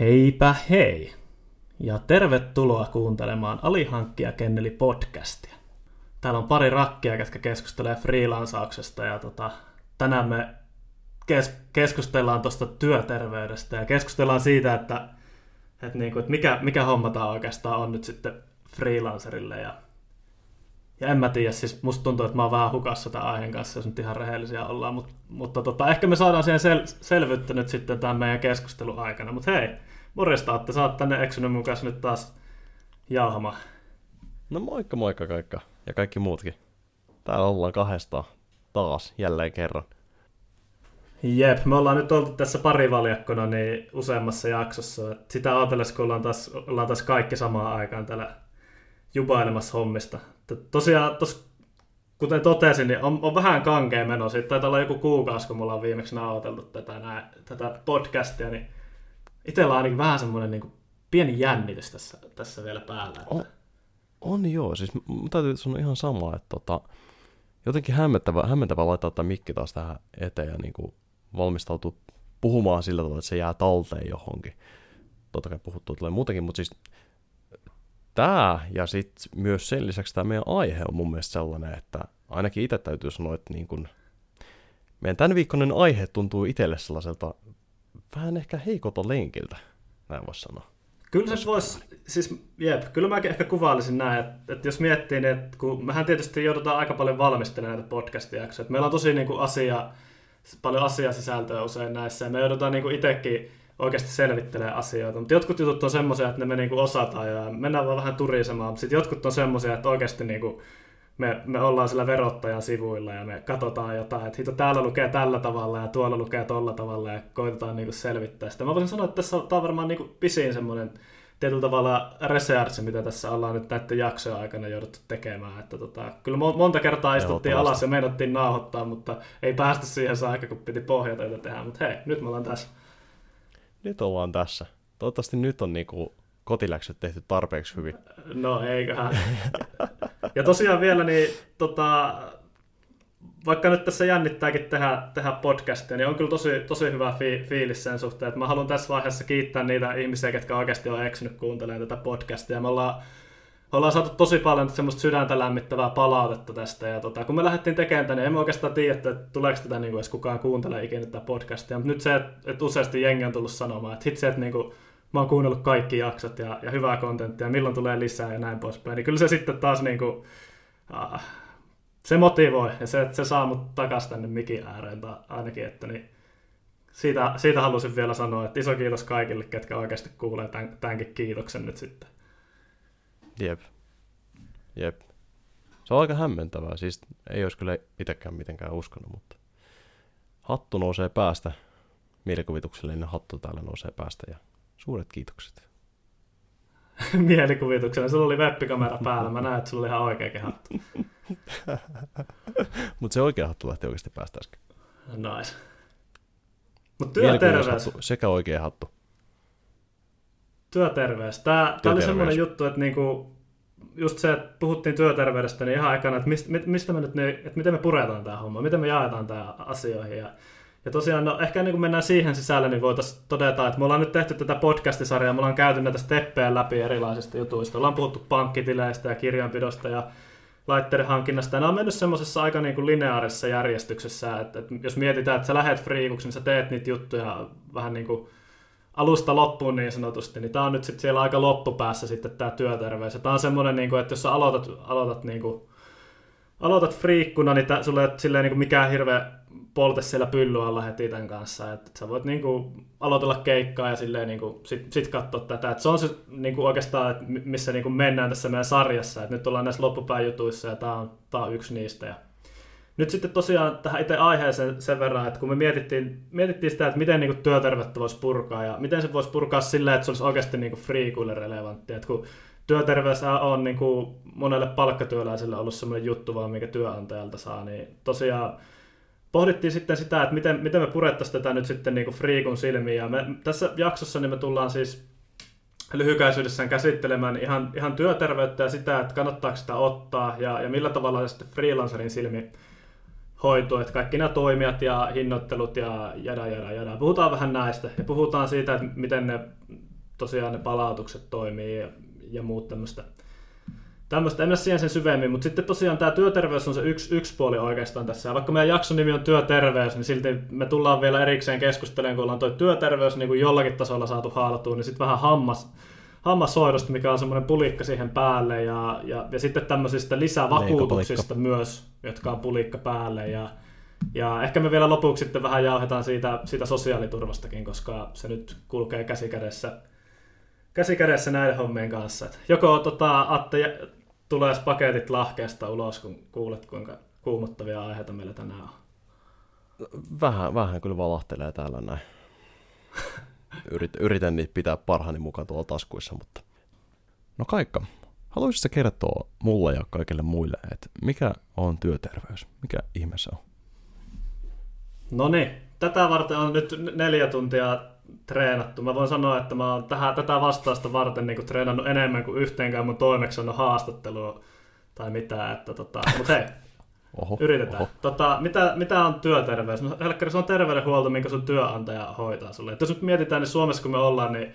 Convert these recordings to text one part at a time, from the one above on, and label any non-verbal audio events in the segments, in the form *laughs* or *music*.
Heipä hei! Ja tervetuloa kuuntelemaan Alihankkija Kenneli podcastia. Täällä on pari rakkia, jotka keskustelee freelansauksesta ja tota, tänään me kes- keskustellaan tuosta työterveydestä ja keskustellaan siitä, että, että, niinku, että mikä, mikä homma tämä oikeastaan on nyt sitten freelancerille ja ja en mä tiedä, siis musta tuntuu, että mä oon vähän hukassa tämän aiheen kanssa, jos nyt ihan rehellisiä ollaan, mutta, mutta tota, ehkä me saadaan siihen sel- selvyyttä nyt sitten tämän meidän keskustelun aikana. Mutta hei, morjesta, että sä oot tänne eksynyt mun kanssa nyt taas jauhamaan. No moikka moikka kaikka ja kaikki muutkin. Täällä ollaan kahdesta taas jälleen kerran. Jep, me ollaan nyt oltu tässä parivaljakkona niin useammassa jaksossa. Sitä ajatellessa, kun ollaan taas, ollaan taas kaikki samaan aikaan täällä jubailemassa hommista. Tosiaan, tos, kuten totesin, niin on, on vähän kankea meno. Siitä taitaa olla joku kuukausi, kun mulla on viimeksi nauhoiteltu tätä, nää, tätä podcastia, niin itsellä on ainakin vähän semmoinen niin pieni jännitys tässä, tässä vielä päällä. Että... On, on joo, siis mä täytyy sanoa ihan samaa, että tota, jotenkin hämmentävä, hämmentävä laittaa tämä mikki taas tähän eteen ja niin kuin valmistautua puhumaan sillä tavalla, että se jää talteen johonkin. Totta kai puhuttua tulee muutenkin, mutta siis tämä ja sitten myös sen lisäksi tämä meidän aihe on mun mielestä sellainen, että ainakin itse täytyy sanoa, että niin kun meidän tämän viikkoinen aihe tuntuu itselle sellaiselta vähän ehkä heikolta lenkiltä, näin voisi sanoa. Kyllä se voisi, siis jep, kyllä mäkin ehkä kuvailisin näin, että, että jos miettii, niin että kun mehän tietysti joudutaan aika paljon valmistelemaan näitä podcast-jaksoja, meillä on tosi niin kuin asia, paljon asiasisältöä usein näissä, ja me joudutaan niin kuin itsekin oikeasti selvittelee asioita. Mutta jotkut jutut on semmoisia, että ne me niinku osataan ja mennään vaan vähän turisemaan. Sitten jotkut on semmoisia, että oikeasti niinku me, me ollaan sillä verottajan sivuilla ja me katsotaan jotain, että hito täällä lukee tällä tavalla ja tuolla lukee tolla tavalla ja koitetaan niinku selvittää sitä. Mä voisin sanoa, että tässä on, tämä on varmaan niinku pisin semmoinen tietyllä tavalla research, mitä tässä ollaan nyt näiden jaksojen aikana jouduttu tekemään. Että tota, kyllä monta kertaa istuttiin alas ja meinattiin nauhoittaa, mutta ei päästä siihen saakka, kun piti pohjatöitä tehdä. Mutta hei, nyt me ollaan tässä nyt ollaan tässä. Toivottavasti nyt on niinku kotiläksyt tehty tarpeeksi hyvin. No eiköhän. ja tosiaan vielä, niin tota, vaikka nyt tässä jännittääkin tehdä, tehdä podcastia, niin on kyllä tosi, tosi hyvä fi- fiilis sen suhteen, että mä haluan tässä vaiheessa kiittää niitä ihmisiä, jotka oikeasti on eksynyt kuuntelemaan tätä podcastia. Me ollaan ollaan saatu tosi paljon semmoista sydäntä lämmittävää palautetta tästä. Ja tota, kun me lähdettiin tekemään tänne, niin emme oikeastaan tiedä, että tuleeko tätä niin kuin edes kukaan kuuntelee ikinä tätä podcastia. Mutta nyt se, että, että useasti jengi on tullut sanomaan, että hitse, että niin kuin, mä oon kuunnellut kaikki jaksot ja, ja hyvää kontenttia, milloin tulee lisää ja näin poispäin. Niin kyllä se sitten taas niin kuin, uh, se motivoi ja se, se saa mut takaisin tänne mikin ääreen ainakin, että niin, siitä, siitä halusin vielä sanoa, että iso kiitos kaikille, ketkä oikeasti kuulee tämän, tämänkin kiitoksen nyt sitten. Jep. Jep. Se on aika hämmentävää. Siis ei olisi kyllä itsekään mitenkään uskonut, mutta hattu nousee päästä. Mielikuvituksellinen hattu täällä nousee päästä ja suuret kiitokset. *laughs* Mielikuvituksella. Sulla oli webbikamera päällä. Mä näen, että sulla oli ihan oikeakin hattu. *laughs* mutta se oikea hattu lähti oikeasti päästä äsken. Nice. Mutta työterveys. Sekä oikea hattu työterveys. Tämä, työterveys. tämä oli semmoinen juttu, että niinku, just se, että puhuttiin työterveydestä, niin ihan aikana, että mistä, mistä me nyt, että miten me puretaan tämä homma, miten me jaetaan tämä asioihin. Ja, ja tosiaan, no ehkä niin kuin mennään siihen sisälle, niin voitaisiin todeta, että me ollaan nyt tehty tätä podcastisarjaa, me ollaan käyty näitä steppejä läpi erilaisista jutuista. Ollaan puhuttu pankkitileistä ja kirjanpidosta ja laitteiden hankinnasta. Ja nämä on mennyt semmoisessa aika niin kuin lineaarisessa järjestyksessä, että, että jos mietitään, että sä lähet friikuksi, niin sä teet niitä juttuja vähän niin kuin alusta loppuun niin sanotusti, niin tämä on nyt sitten siellä aika loppupäässä sitten tämä työterveys. Tämä on semmoinen, niin että jos sä aloitat, aloitat, niin kuin, aloitat friikkuna, niin tää, sulle ei silleen niin kuin mikään hirveä polte siellä pylly alla heti tämän kanssa. Että sä voit niin kuin, aloitella keikkaa ja silleen, niin kuin, sit, sit katsoa tätä. Et se on se niin kuin oikeastaan, että missä niin kuin mennään tässä meidän sarjassa. Et nyt ollaan näissä loppupään jutuissa ja tämä on, tää on yksi niistä. Ja nyt sitten tosiaan tähän itse aiheeseen sen verran, että kun me mietittiin, mietittiin sitä, että miten niin kuin työterveyttä voisi purkaa ja miten se voisi purkaa sillä, että se olisi oikeasti niin kuin freekuille relevantti. Että kun työterveys on niin kuin monelle palkkatyöläiselle ollut sellainen juttu vaan, mikä työnantajalta saa, niin tosiaan pohdittiin sitten sitä, että miten, miten me purettaisiin tätä nyt sitten niin kuin freekun silmiin. Ja me, tässä jaksossa niin me tullaan siis lyhykäisyydessään käsittelemään ihan, ihan työterveyttä ja sitä, että kannattaako sitä ottaa ja, ja millä tavalla se sitten freelancerin silmi hoituu, että kaikki nämä toimijat ja hinnoittelut ja jada jada jada. Puhutaan vähän näistä ja puhutaan siitä, että miten ne tosiaan ne palautukset toimii ja, ja muut tämmöistä. Tämmöistä, en mennä siihen sen syvemmin, mutta sitten tosiaan tämä työterveys on se yksi, yksi puoli oikeastaan tässä. Ja vaikka meidän jakson nimi on työterveys, niin silti me tullaan vielä erikseen keskustelemaan, kun ollaan toi työterveys niin kuin jollakin tasolla saatu haalatuun, niin sitten vähän hammas, hammashoidosta, mikä on semmoinen pulikka siihen päälle, ja, ja, ja sitten tämmöisistä lisävakuutuksista myös, jotka on pulikka päälle, ja, ja ehkä me vielä lopuksi sitten vähän jauhetaan siitä, siitä sosiaaliturvastakin, koska se nyt kulkee käsikädessä, käsikädessä näiden hommien kanssa. Et joko tota, Atte tulee paketit lahkeesta ulos, kun kuulet, kuinka kuumottavia aiheita meillä tänään on. Vähän, vähän kyllä valahtelee täällä näin. *laughs* Yrit, yritän niitä pitää parhaani mukaan tuolla taskuissa, mutta... No Kaikka, haluaisitko kertoa mulle ja kaikille muille, että mikä on työterveys? Mikä ihmeessä on? No niin, tätä varten on nyt neljä tuntia treenattu. Mä voin sanoa, että mä oon tähän, tätä vastausta varten niin kuin treenannut enemmän kuin yhteenkään mun toimeksiannon haastattelua tai mitään. Että tota, mutta hei, oho, yritetään. Oho. Tota, mitä, mitä on työterveys? No, helkkari, se on terveydenhuolto, minkä sun työnantaja hoitaa sulle. Et jos nyt mietitään, niin Suomessa kun me ollaan, niin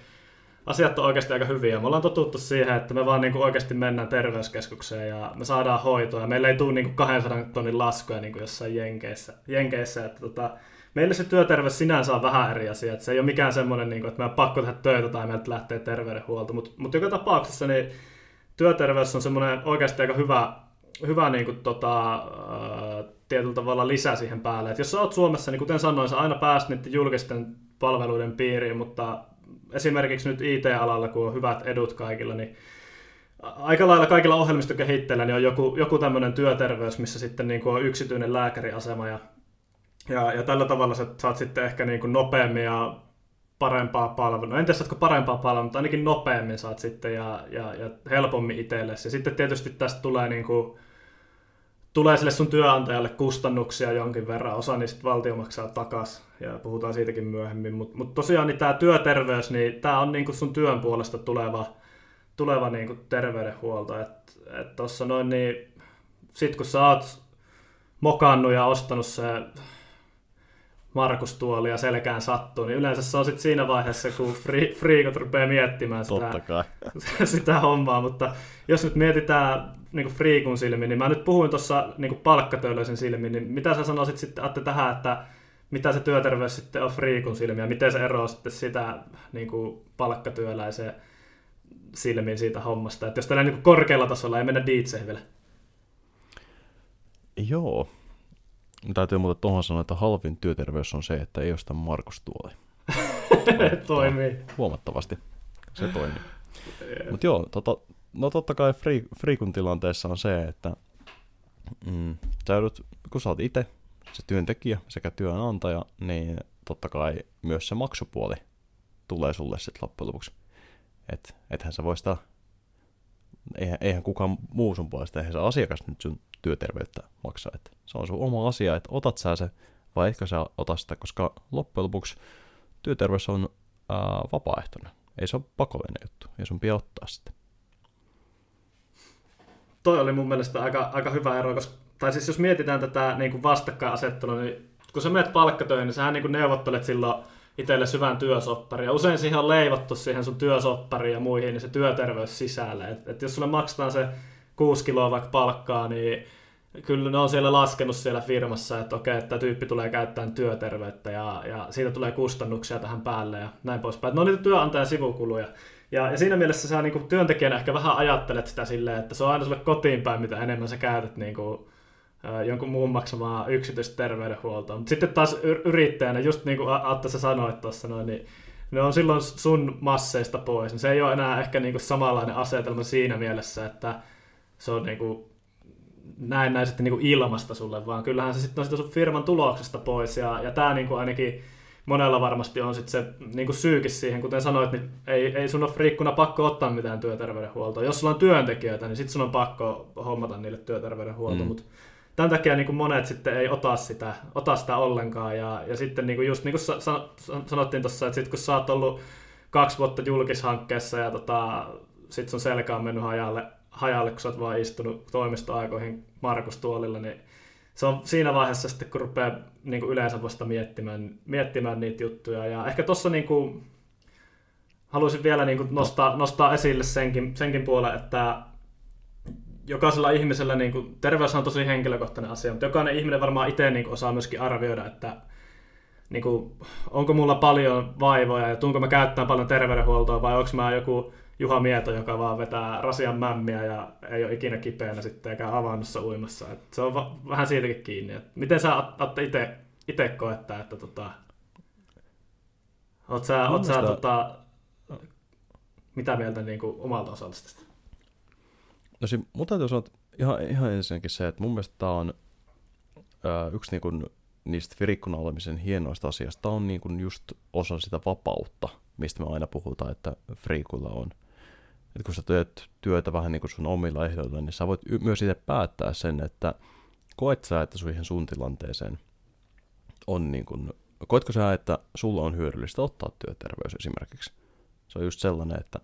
asiat on oikeasti aika hyviä. Me ollaan totuttu siihen, että me vaan niin kuin oikeasti mennään terveyskeskukseen ja me saadaan hoitoa. Ja meillä ei tule niin kuin 200 tonnin laskuja niin kuin jossain Jenkeissä. Jenkeissä että tota, meille se työterveys sinänsä on vähän eri asia. Että se ei ole mikään semmoinen, niin kuin, että meidän pakko tehdä töitä tai meiltä lähtee terveydenhuolto. Mutta mut joka tapauksessa niin työterveys on semmoinen oikeasti aika hyvä, hyvä niin kuin, tota, äh, tietyllä tavalla lisä siihen päälle. Et jos sä oot Suomessa, niin kuten sanoin, sä aina pääst niiden julkisten palveluiden piiriin, mutta esimerkiksi nyt IT-alalla, kun on hyvät edut kaikilla, niin aika lailla kaikilla ohjelmistokehittäjillä niin on joku, joku tämmöinen työterveys, missä sitten niin kuin on yksityinen lääkäriasema ja, ja, ja tällä tavalla sä saat sitten ehkä niin kuin nopeammin ja parempaa palvelua. En tiedä, saatko parempaa palvelua, mutta ainakin nopeammin saat sitten ja, ja, ja helpommin itsellesi. Ja sitten tietysti tästä tulee niin kuin, tulee sille sun työnantajalle kustannuksia jonkin verran, osa niistä valtio maksaa takas ja puhutaan siitäkin myöhemmin, mutta mut tosiaan niin tämä työterveys, niin tämä on niinku sun työn puolesta tuleva, tuleva niinku terveydenhuolto, että et tuossa noin niin, sit kun sä oot mokannut ja ostanut se Markus tuoli ja selkään sattuu, niin yleensä se on sitten siinä vaiheessa, kun fri, friikot rupeaa miettimään sitä, *laughs* sitä hommaa, mutta jos nyt mietitään niin kuin friikun silmin, niin mä nyt puhuin tuossa niin palkkatöölöisen silmin, niin mitä sä sanoisit sitten Atte tähän, että mitä se työterveys sitten on friikun silmin ja miten se eroaa sitten sitä niin kuin palkkatyöläiseen silmiin siitä hommasta, että jos tällä niin korkealla tasolla ei mennä diitseihin vielä. Joo, Täytyy muuten tuohon sanoa, että halvin työterveys on se, että ei osta Markus tuoli. *laughs* toimii. Huomattavasti. Se toimii. Mutta joo, tota, no totta kai free, Freekun tilanteessa on se, että mm, sä joudut, kun sä oot itse se työntekijä sekä työnantaja, niin totta kai myös se maksupuoli tulee sulle sitten loppujen lopuksi. Et, ethän sä voi sitä, eihän, eihän kukaan muu sun puolesta, eihän se asiakas nyt sun työterveyttä maksaa. Et se on sun oma asia, että otat sä se vai etkö sä ota sitä, koska loppujen lopuksi työterveys on ää, vapaaehtoinen. Ei se ole pakollinen juttu, ja sun pitää ottaa sitä. Toi oli mun mielestä aika, aika hyvä ero, koska, tai siis jos mietitään tätä niin kuin vastakkainasettelua, niin kun sä menet palkkatöihin, niin sähän niin kuin neuvottelet silloin itselle syvän työsoppari. Ja usein siihen on leivottu siihen sun työsoppariin ja muihin, niin se työterveys sisälle. Et, et jos sulle maksetaan se 6 kiloa vaikka palkkaa, niin kyllä ne on siellä laskenut siellä firmassa, että okei, että tyyppi tulee käyttämään työterveyttä ja, ja siitä tulee kustannuksia tähän päälle ja näin poispäin. Että ne on niitä työnantajan sivukuluja. Ja, ja siinä mielessä sä niin kuin työntekijänä ehkä vähän ajattelet sitä silleen, että se on aina sulle kotiin päin, mitä enemmän sä käytät niin kuin, ä, jonkun muun maksamaa yksityistä terveydenhuoltoa. Mutta sitten taas yrittäjänä, just niin kuin Atta sä sanoit tuossa noin, niin ne on silloin sun masseista pois. Niin se ei ole enää ehkä niin kuin samanlainen asetelma siinä mielessä, että se on niin kuin näin näin sitten niin kuin ilmasta sulle, vaan kyllähän se sitten on sitä sun firman tuloksesta pois, ja, ja tämä niin kuin ainakin monella varmasti on sitten se niin kuin syykin siihen, kuten sanoit, niin ei, ei sun ole friikkuna pakko ottaa mitään työterveydenhuoltoa. Jos sulla on työntekijöitä, niin sitten sun on pakko hommata niille työterveydenhuolto, mm. mutta tämän takia niin kuin monet sitten ei ota sitä, ota sitä ollenkaan, ja, ja sitten niin kuin just niin kuin sanottiin tuossa, että sitten kun sä oot ollut kaksi vuotta julkishankkeessa ja tota, sitten sun selkä on mennyt hajalle, hajalle, kun sä oot vaan istunut toimistoaikoihin Markus tuolilla, niin se on siinä vaiheessa sitten, kun rupeaa niin kuin yleensä vasta miettimään, miettimään niitä juttuja. Ja ehkä tuossa niin kuin, haluaisin vielä niin kuin nostaa, nostaa esille senkin, senkin puolen, että jokaisella ihmisellä, niin kuin, terveys on tosi henkilökohtainen asia, mutta jokainen ihminen varmaan itse niin kuin, osaa myöskin arvioida, että niin kuin, onko mulla paljon vaivoja ja tuunko mä käyttämään paljon terveydenhuoltoa vai onko mä joku Juha Mieto, joka vaan vetää rasian mämmiä ja ei ole ikinä kipeänä sitten eikä avannossa uimassa. Et se on va- vähän siitäkin kiinni. Et miten sä Atte itse koettaa, että tota, oot sä, oot sä tota, mitä mieltä niin kuin omalta osalta tästä? No siis mun täytyy sanoa, että ihan, ihan ensinnäkin se, että mun mielestä tämä on ö, yksi niin kuin niistä firikkuna olemisen hienoista asiasta on niin kuin just osa sitä vapautta, mistä me aina puhutaan, että friikulla on. Että kun sä teet työtä vähän niin kuin sun omilla ehdoilla, niin sä voit myös itse päättää sen, että koet sä, että siihen sun tilanteeseen on niin kuin, koetko sä, että sulla on hyödyllistä ottaa työterveys esimerkiksi. Se on just sellainen, että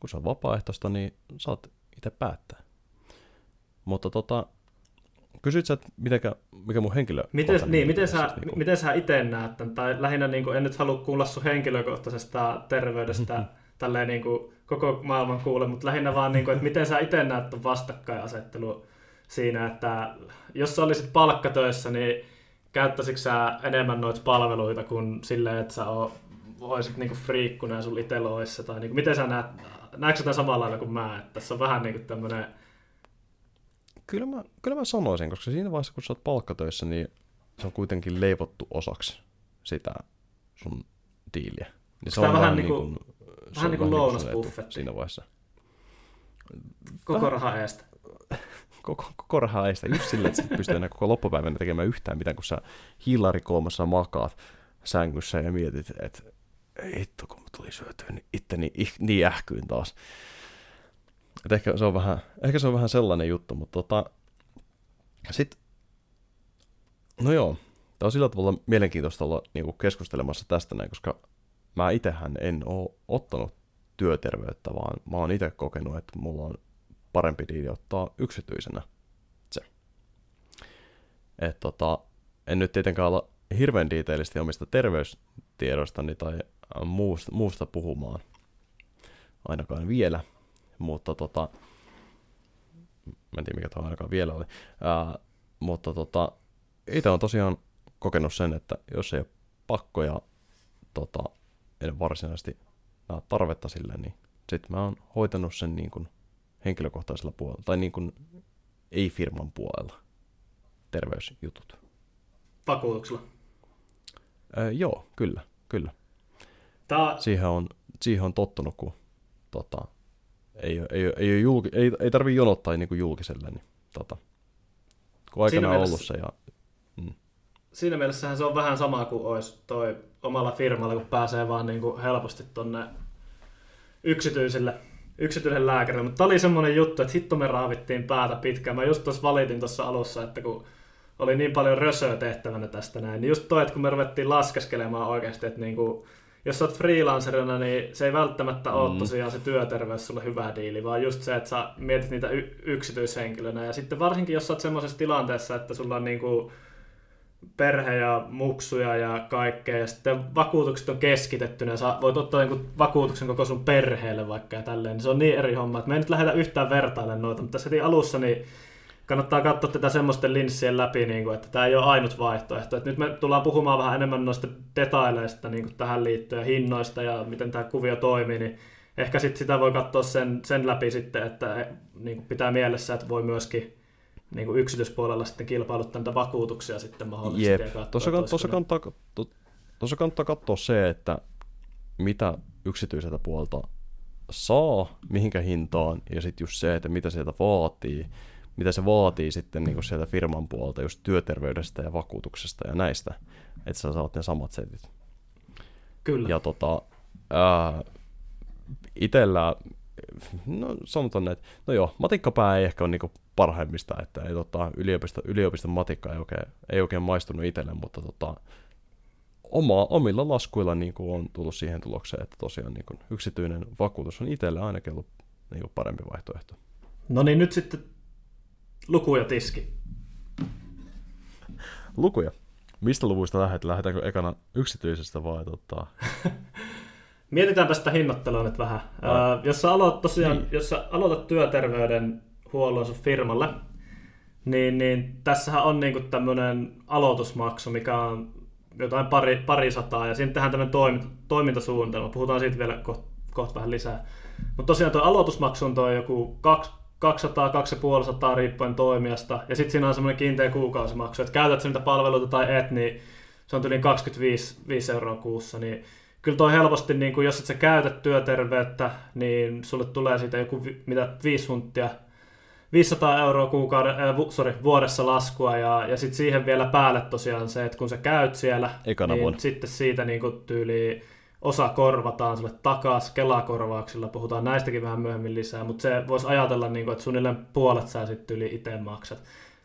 kun se on vapaaehtoista, niin saat itse päättää. Mutta tota, kysyt sä, mitenkä, mikä mun henkilö... Miten, niin, miten, sä, niin kuin... miten sä itse näet tämän? Tai lähinnä niin kuin, en nyt halua kuulla sun henkilökohtaisesta terveydestä *laughs* tälleen niin kuin, koko maailman kuule, mutta lähinnä vaan, niin kuin, että miten sä itse näet tämän vastakkainasettelu siinä, että jos sä olisit palkkatöissä, niin käyttäisikö sä enemmän noita palveluita kuin silleen, että sä olisit niinku friikkuna ja sulla itsellä olisi tai niinku, miten sä näet, näetkö sä samalla lailla kuin mä, että tässä on vähän niinku tämmöinen kyllä mä, kyllä mä sanoisin, koska siinä vaiheessa, kun sä oot palkkatöissä, niin se on kuitenkin leivottu osaksi sitä sun diiliä. Niin se on vähän niin kuin, niin kuin, vähän niin kuin lounasbuffetti. Siinä vaiheessa. Koko raha eestä. *laughs* Koko, koko raha eestä. Just sillä, että pystyy enää koko loppupäivänä tekemään yhtään mitään, kun sä hiilarikoomassa makaat sängyssä ja mietit, että hitto, kun tuli syötyä, niin itteni niin ähkyin taas. Et ehkä, se on vähän, ehkä se on vähän sellainen juttu, mutta tota, sit, no joo, tämä on sillä tavalla mielenkiintoista olla niinku keskustelemassa tästä näin, koska mä itsehän en ole ottanut työterveyttä, vaan mä oon itse kokenut, että mulla on parempi diili ottaa yksityisenä se. Et tota, en nyt tietenkään olla hirveän diiteellisesti omista terveystiedostani tai muusta, muusta puhumaan, ainakaan vielä, mutta tota, mä en tiedä mikä tuo ainakaan vielä oli, ää, mutta tota, itse on tosiaan kokenut sen, että jos ei ole pakko ja tota, en varsinaisesti näe tarvetta sille, niin sitten mä oon hoitanut sen niin kuin henkilökohtaisella puolella, tai niin kuin ei-firman puolella terveysjutut. Vakuutuksella? Öö, joo, kyllä, kyllä. Tää... Siihen, on, siihen on tottunut, kun tota, ei, ei, ei, ei, julki, ei, ei tarvitse jonottaa niin kuin julkiselle, niin tota, kun aikana on ollut se. Ja. Siinä mielessähän se on vähän sama kuin olisi toi omalla firmalla, kun pääsee vaan niin kuin helposti tonne yksityiselle, yksityiselle lääkärille. Mutta tämä oli semmoinen juttu, että hitto me raavittiin päätä pitkään. Mä just tuossa valitin tuossa alussa, että kun oli niin paljon rösöä tehtävänä tästä näin, niin just toi, että kun me ruvettiin laskeskelemaan oikeasti, että niin kuin, jos sä oot freelancerina, niin se ei välttämättä ole mm. tosiaan se työterveys sulle hyvä diili, vaan just se, että sä mietit niitä y- yksityishenkilönä. Ja sitten varsinkin, jos sä oot semmoisessa tilanteessa, että sulla on niinku perhe ja muksuja ja kaikkea, ja sitten vakuutukset on keskitetty, ja sä voit ottaa niinku vakuutuksen koko sun perheelle vaikka ja tälleen, se on niin eri homma, että me ei nyt lähdetä yhtään vertailemaan noita, mutta tässä heti alussa niin kannattaa katsoa tätä semmoisten linssien läpi, niin kuin, että tämä ei ole ainut vaihtoehto. Että nyt me tullaan puhumaan vähän enemmän noista detaileista niin kuin tähän liittyen, hinnoista ja miten tämä kuvio toimii, niin ehkä sit sitä voi katsoa sen, sen läpi sitten, että niin kuin pitää mielessä, että voi myöskin niin kuin yksityispuolella sitten kilpailuttaa niitä vakuutuksia sitten mahdollisesti. Jep. Tuossa, tuossa, kannattaa, tuossa kannattaa katsoa se, että mitä yksityiseltä puolta saa, mihinkä hintaan, ja sitten just se, että mitä sieltä vaatii, mitä se vaatii sitten niin kuin sieltä firman puolelta just työterveydestä ja vakuutuksesta ja näistä, että sä saat ne samat setit. Kyllä. Ja tota, ää, itellä, no sanotaan että no joo, matikkapää ei ehkä ole niinku parhaimmista, että ei, tota, yliopisto, yliopiston matikka ei oikein, ei oikein maistunut itselle, mutta tota, oma, omilla laskuilla niin kuin on tullut siihen tulokseen, että tosiaan niin kuin yksityinen vakuutus on itselle ainakin ollut niin kuin parempi vaihtoehto. No niin, nyt sitten lukuja tiski. Lukuja? Mistä luvuista lähdet? Lähdetäänkö ekana yksityisestä vai tota... *laughs* Mietitäänpä sitä hinnoittelua nyt vähän. No. Äh, jos, sä aloitat, tosiaan, niin. jos sä aloitat työterveydenhuollon sun firmalle, niin, niin tässähän on niinku tämmöinen aloitusmaksu, mikä on jotain pari, pari sataa, ja siinä tehdään tämmöinen toiminta, toimintasuunnitelma. Puhutaan siitä vielä kohta koht vähän lisää. Mutta tosiaan tuo aloitusmaksu on tuo joku 200, 250 riippuen toimijasta, ja sitten siinä on semmoinen kiinteä kuukausimaksu, että käytät sä niitä palveluita tai et, niin se on yli 25 5 euroa kuussa, niin kyllä toi helposti, niin kun jos et sä käytät työterveyttä, niin sulle tulee siitä joku mitä 5 huntia, 500 euroa kuukauden, äh, sorry, vuodessa laskua ja, ja sitten siihen vielä päälle tosiaan se, että kun sä käyt siellä, Ekana niin vuonna. sitten siitä niin tyyliin osa korvataan sulle takaisin Kelakorvauksilla, puhutaan näistäkin vähän myöhemmin lisää, mutta se voisi ajatella, niin kuin, että suunnilleen puolet sä sitten yli itse maksat.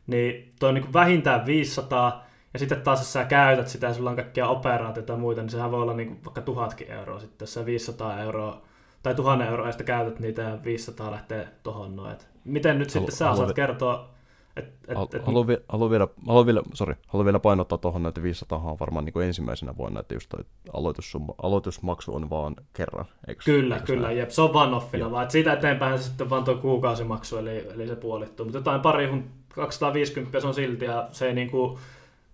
Niin toi on niin vähintään 500, ja sitten taas jos sä käytät sitä ja sulla on kaikkia operaatioita ja muita, niin sehän voi olla niin vaikka tuhatkin euroa sitten, jos sä 500 euroa tai tuhannen euroa ja sitten käytät niitä ja 500 lähtee tuohon noin. Miten nyt sitten sä osaat kertoa, et, et, et, haluan, vi, haluan, vielä, haluan, vielä, sorry, haluan vielä painottaa tuohon, että 500 on varmaan niin kuin ensimmäisenä vuonna, että just toi aloitussumma, aloitusmaksu on vaan kerran. Eikö, kyllä, eikö kyllä, jep, se on vaan offina, vaan että siitä eteenpäin se sitten vaan tuo kuukausimaksu, eli, eli se puolittuu. Mutta jotain pari 250 se on silti, ja se ei niin kuin,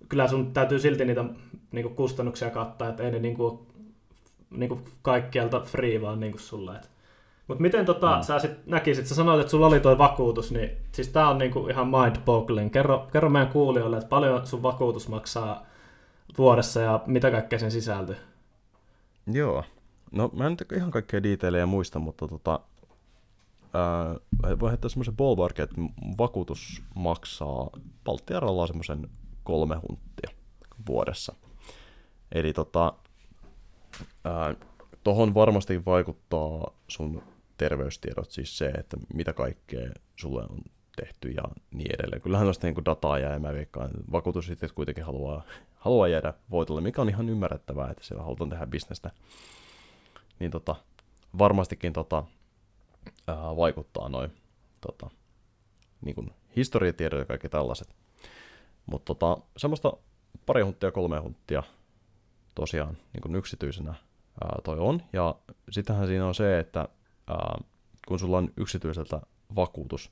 kyllä sun täytyy silti niitä niin kuin kustannuksia kattaa, että ei ne niin kuin, niin kuin kaikkialta free vaan niin kuin sulle. Että mutta miten tota, mm. sä sit näkisit, sä sanoit, että sulla oli toi vakuutus, niin siis tää on niinku ihan mind-boggling. Kerro, kerro meidän kuulijoille, että paljon sun vakuutus maksaa vuodessa ja mitä kaikkea sen sisältyy? Joo. No mä en nyt ihan kaikkea detaileja muista, mutta tota, ää, voi heittää semmoisen ballpark, että vakuutus maksaa Baltiaralla semmoisen kolme hunttia vuodessa. Eli tota, ää, tohon varmasti vaikuttaa sun terveystiedot, siis se, että mitä kaikkea sulle on tehty ja niin edelleen. Kyllähän noista niin dataa jää, mä veikkaan, vakuutus sitten kuitenkin haluaa, haluaa jäädä voitolle, mikä on ihan ymmärrettävää, että siellä halutaan tehdä bisnestä. Niin tota, varmastikin tota, ää, vaikuttaa noin tota, niin historiatiedot ja kaikki tällaiset. Mutta tota, semmoista pari hunttia, kolme hunttia tosiaan niin kuin yksityisenä ää, toi on. Ja sittenhän siinä on se, että ää, kun sulla on yksityiseltä vakuutus,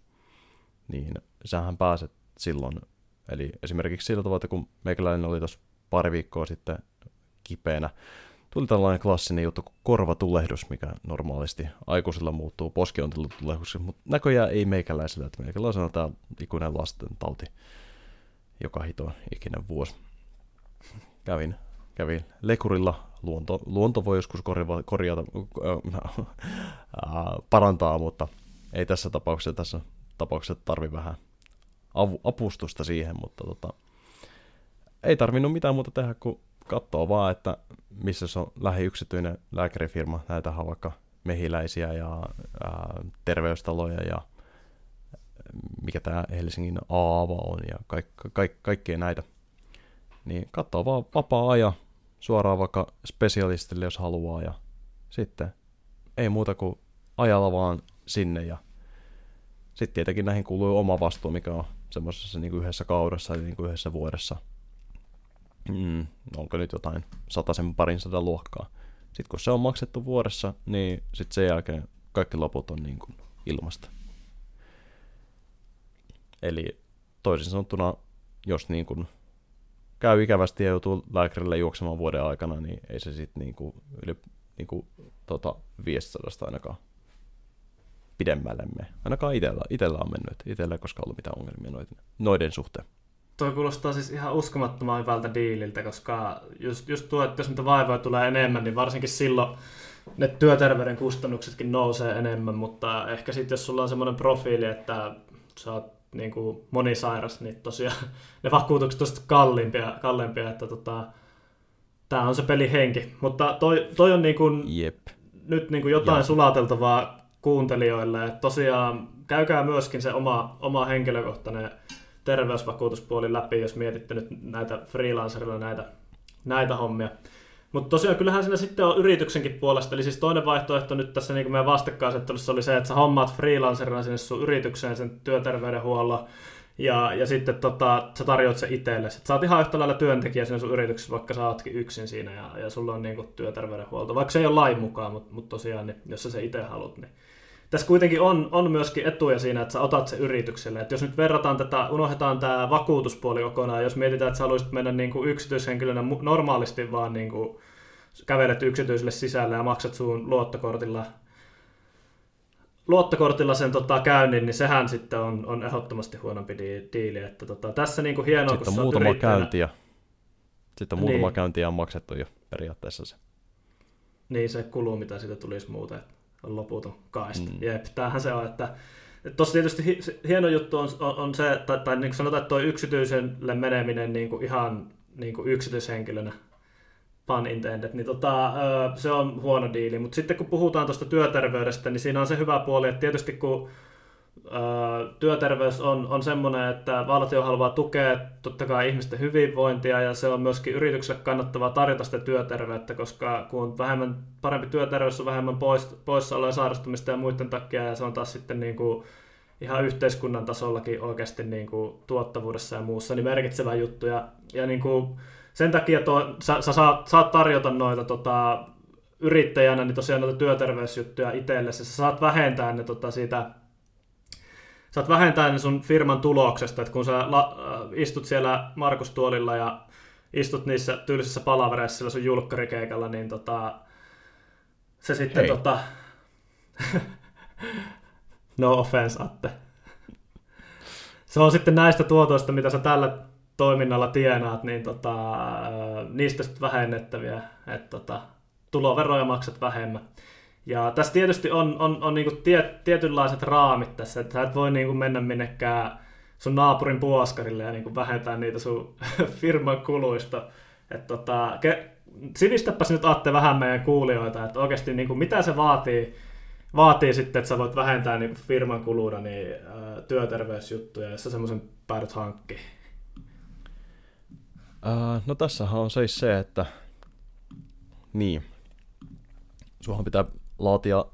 niin sähän pääset silloin, eli esimerkiksi sillä tavalla, että kun meikäläinen oli tuossa pari viikkoa sitten kipeänä, tuli tällainen klassinen juttu kuin korvatulehdus, mikä normaalisti aikuisilla muuttuu poskiontelutulehduksi, mutta näköjään ei meikäläisellä, että meikäläisellä on tämä ikuinen lasten tauti, joka hito ikinen vuosi. Kävin, kävin lekurilla. Luonto, luonto voi joskus korjata, korjata äh, parantaa, mutta ei tässä tapauksessa, tässä tapauksessa tarvi vähän avu, apustusta siihen, mutta tota, ei tarvinnut mitään muuta tehdä kuin katsoa vaan, että missä se on lähiyksityinen lääkärifirma, näitä vaikka mehiläisiä ja ää, terveystaloja ja mikä tämä Helsingin Aava on ja kaik, kaik, kaikkea näitä. Niin katsoo vaan vapaa-ajan, suoraan vaikka spesialistille, jos haluaa, ja sitten ei muuta kuin ajalla vaan sinne, ja sitten tietenkin näihin kuuluu oma vastuu, mikä on semmoisessa niin yhdessä kaudessa, eli niin yhdessä vuodessa. Mm, onko nyt jotain sen parin sata luokkaa. Sitten kun se on maksettu vuodessa, niin sitten sen jälkeen kaikki loput on niin kuin ilmasta. Eli toisin sanottuna, jos niin kuin käy ikävästi ja joutuu lääkärille juoksemaan vuoden aikana, niin ei se sitten niinku yli niinku, tota, 500 ainakaan pidemmälle mene. Ainakaan itellä, itellä on mennyt. Itellä ei koskaan ollut mitään ongelmia noiden, noiden suhteen. Toi kuulostaa siis ihan uskomattoman hyvältä diililtä, koska just, just tuo, että jos niitä vaivoja tulee enemmän, niin varsinkin silloin ne työterveyden kustannuksetkin nousee enemmän, mutta ehkä sitten jos sulla on semmoinen profiili, että sä oot niin kuin monisairas, niin tosiaan *laughs* ne vakuutukset on kalliimpia, kalliimpia että tota, tämä on se pelihenki. Mutta toi, toi on niin kuin, Jep. nyt niin kuin jotain ja. sulateltavaa kuuntelijoille. Että tosiaan käykää myöskin se oma, oma henkilökohtainen terveysvakuutuspuoli läpi, jos mietitte nyt näitä freelancerilla näitä, näitä hommia. Mutta tosiaan kyllähän siinä sitten on yrityksenkin puolesta, eli siis toinen vaihtoehto nyt tässä niin kuin meidän vastakkainasettelussa oli se, että sä hommaat freelancerina sinne sun yritykseen sen työterveydenhuollon, Ja, ja sitten tota, sä tarjoat se itselle. Sä oot ihan yhtä lailla työntekijä siinä sun yrityksessä, vaikka sä ootkin yksin siinä ja, ja sulla on niin kuin, työterveydenhuolto. Vaikka se ei ole lain mukaan, mutta, mutta tosiaan, niin, jos sä se itse haluat, niin tässä kuitenkin on, on myöskin etuja siinä, että sä otat se yritykselle. Et jos nyt verrataan tätä, unohdetaan tämä vakuutuspuoli kokonaan, jos mietitään, että sä haluaisit mennä niin kuin yksityishenkilönä normaalisti vaan niin kuin kävelet yksityiselle sisälle ja maksat sun luottokortilla luottokortilla sen tota, käynnin, niin sehän sitten on, on ehdottomasti huonompi diili. Että, tota, tässä niin kuin hienoa, sitten kun muutama käyntiä. Sitten niin. muutama käyntiä on maksettu jo periaatteessa se. Niin, se kuluu, mitä siitä tulisi muuten. On loputon kaista. Mm. Jep, tämähän se on, että Tuossa tietysti hieno juttu on, on, on se, tai, tai niin kuin sanotaan, että tuo yksityiselle meneminen niin kuin ihan niin kuin yksityishenkilönä pun intended, niin tota, se on huono diili. Mutta sitten kun puhutaan tuosta työterveydestä, niin siinä on se hyvä puoli, että tietysti kun työterveys on, on semmoinen, että valtio haluaa tukea totta kai ihmisten hyvinvointia ja se on myöskin yritykselle kannattavaa tarjota sitä työterveyttä, koska kun on vähemmän, parempi työterveys on vähemmän pois, poissaoloja sairastumista ja muiden takia ja se on taas sitten niin kuin ihan yhteiskunnan tasollakin oikeasti niin kuin tuottavuudessa ja muussa niin merkitsevä juttu ja, ja niin kuin sen takia tuo, sä, sä saat, saat tarjota noita tota, yrittäjänä niin tosiaan noita työterveysjuttuja itsellesi. Sä saat vähentää ne tota, siitä saat vähentää ne sun firman tuloksesta, että kun sä la, äh, istut siellä Markus-tuolilla ja istut niissä tyylisissä palavereissa sillä sun julkkarikeikalla, niin tota, se sitten Hei. tota... *laughs* no offense, Atte. Se on sitten näistä tuotoista, mitä sä tällä toiminnalla tienaat, niin tota, niistä sitten vähennettäviä, että tota, tuloveroja maksat vähemmän. Ja tässä tietysti on, on, on niinku tie, tietynlaiset raamit tässä, että sä et voi niinku mennä minnekään sun naapurin puoskarille ja niinku vähentää niitä sun *laughs* firman kuluista. Et tota, ke, sivistäpäs nyt Atte vähän meidän kuulijoita, että oikeasti niinku, mitä se vaatii, vaatii sitten, että sä voit vähentää niinku firman kuluina niin, ä, työterveysjuttuja, jos sä semmoisen päädyt hankkiin. Uh, no tässähän on siis se, että niin, suohan pitää laatia,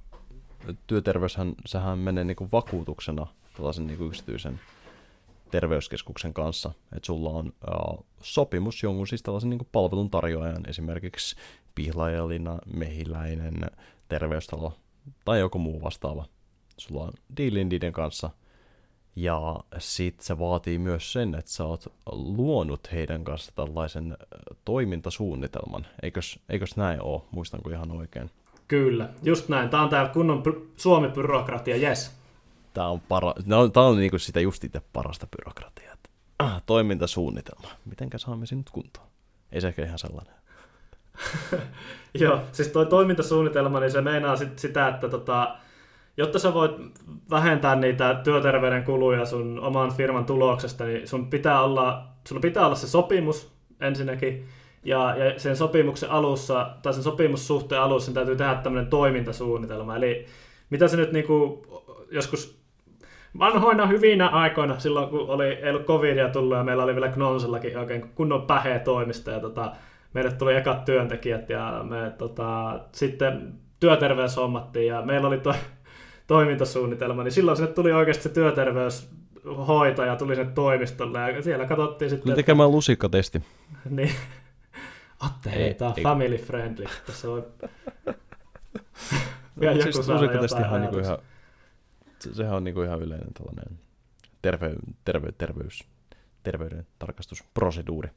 työterveyshän, sehän menee niin kuin vakuutuksena tällaisen niin kuin yksityisen terveyskeskuksen kanssa, että sulla on uh, sopimus jonkun siis tällaisen niin palvelun tarjoajan, esimerkiksi Pihlajalina, Mehiläinen, terveystalo tai joku muu vastaava. Sulla on diilin niiden kanssa, ja sitten se vaatii myös sen, että sä oot luonut heidän kanssa tällaisen toimintasuunnitelman. Eikös, eikös näin ole? Muistanko ihan oikein? Kyllä, just näin. Tämä on täällä kunnon Suomi-byrokratia, yes. Tämä on, para... no, tämä on niinku sitä just itse parasta byrokratiaa. Ah, toimintasuunnitelma. Mitenkä saamme sen nyt kuntoon? Ei se ehkä ihan sellainen. *laughs* Joo, siis tuo toimintasuunnitelma, niin se meinaa sit sitä, että tota, jotta sä voit vähentää niitä työterveyden kuluja sun oman firman tuloksesta, niin sun pitää olla, sulla pitää olla se sopimus ensinnäkin, ja, ja sen sopimuksen alussa, tai sen sopimussuhteen alussa sen täytyy tehdä tämmöinen toimintasuunnitelma. Eli mitä se nyt niinku, joskus vanhoina hyvinä aikoina, silloin kun oli, ei ollut covidia tullut ja meillä oli vielä Knonsellakin oikein kunnon päheä toimista ja tota, meille tuli ekat työntekijät ja me tota, sitten työterveys hommattiin ja meillä oli toi toimintasuunnitelma, niin silloin sinne tuli oikeasti se työterveyshoitaja tuli sinne toimistolle ja siellä katsottiin sitten... Tuli tekemään että... lusikkatesti. *laughs* niin. Atte, hei, tää on ei. family friendly. Tässä voi... Vielä joku siis lusikkatestihan on niinku ihan... Se, sehän on niinku ihan yleinen tällainen terve, terve, terveys, terveyden tarkastusproseduuri.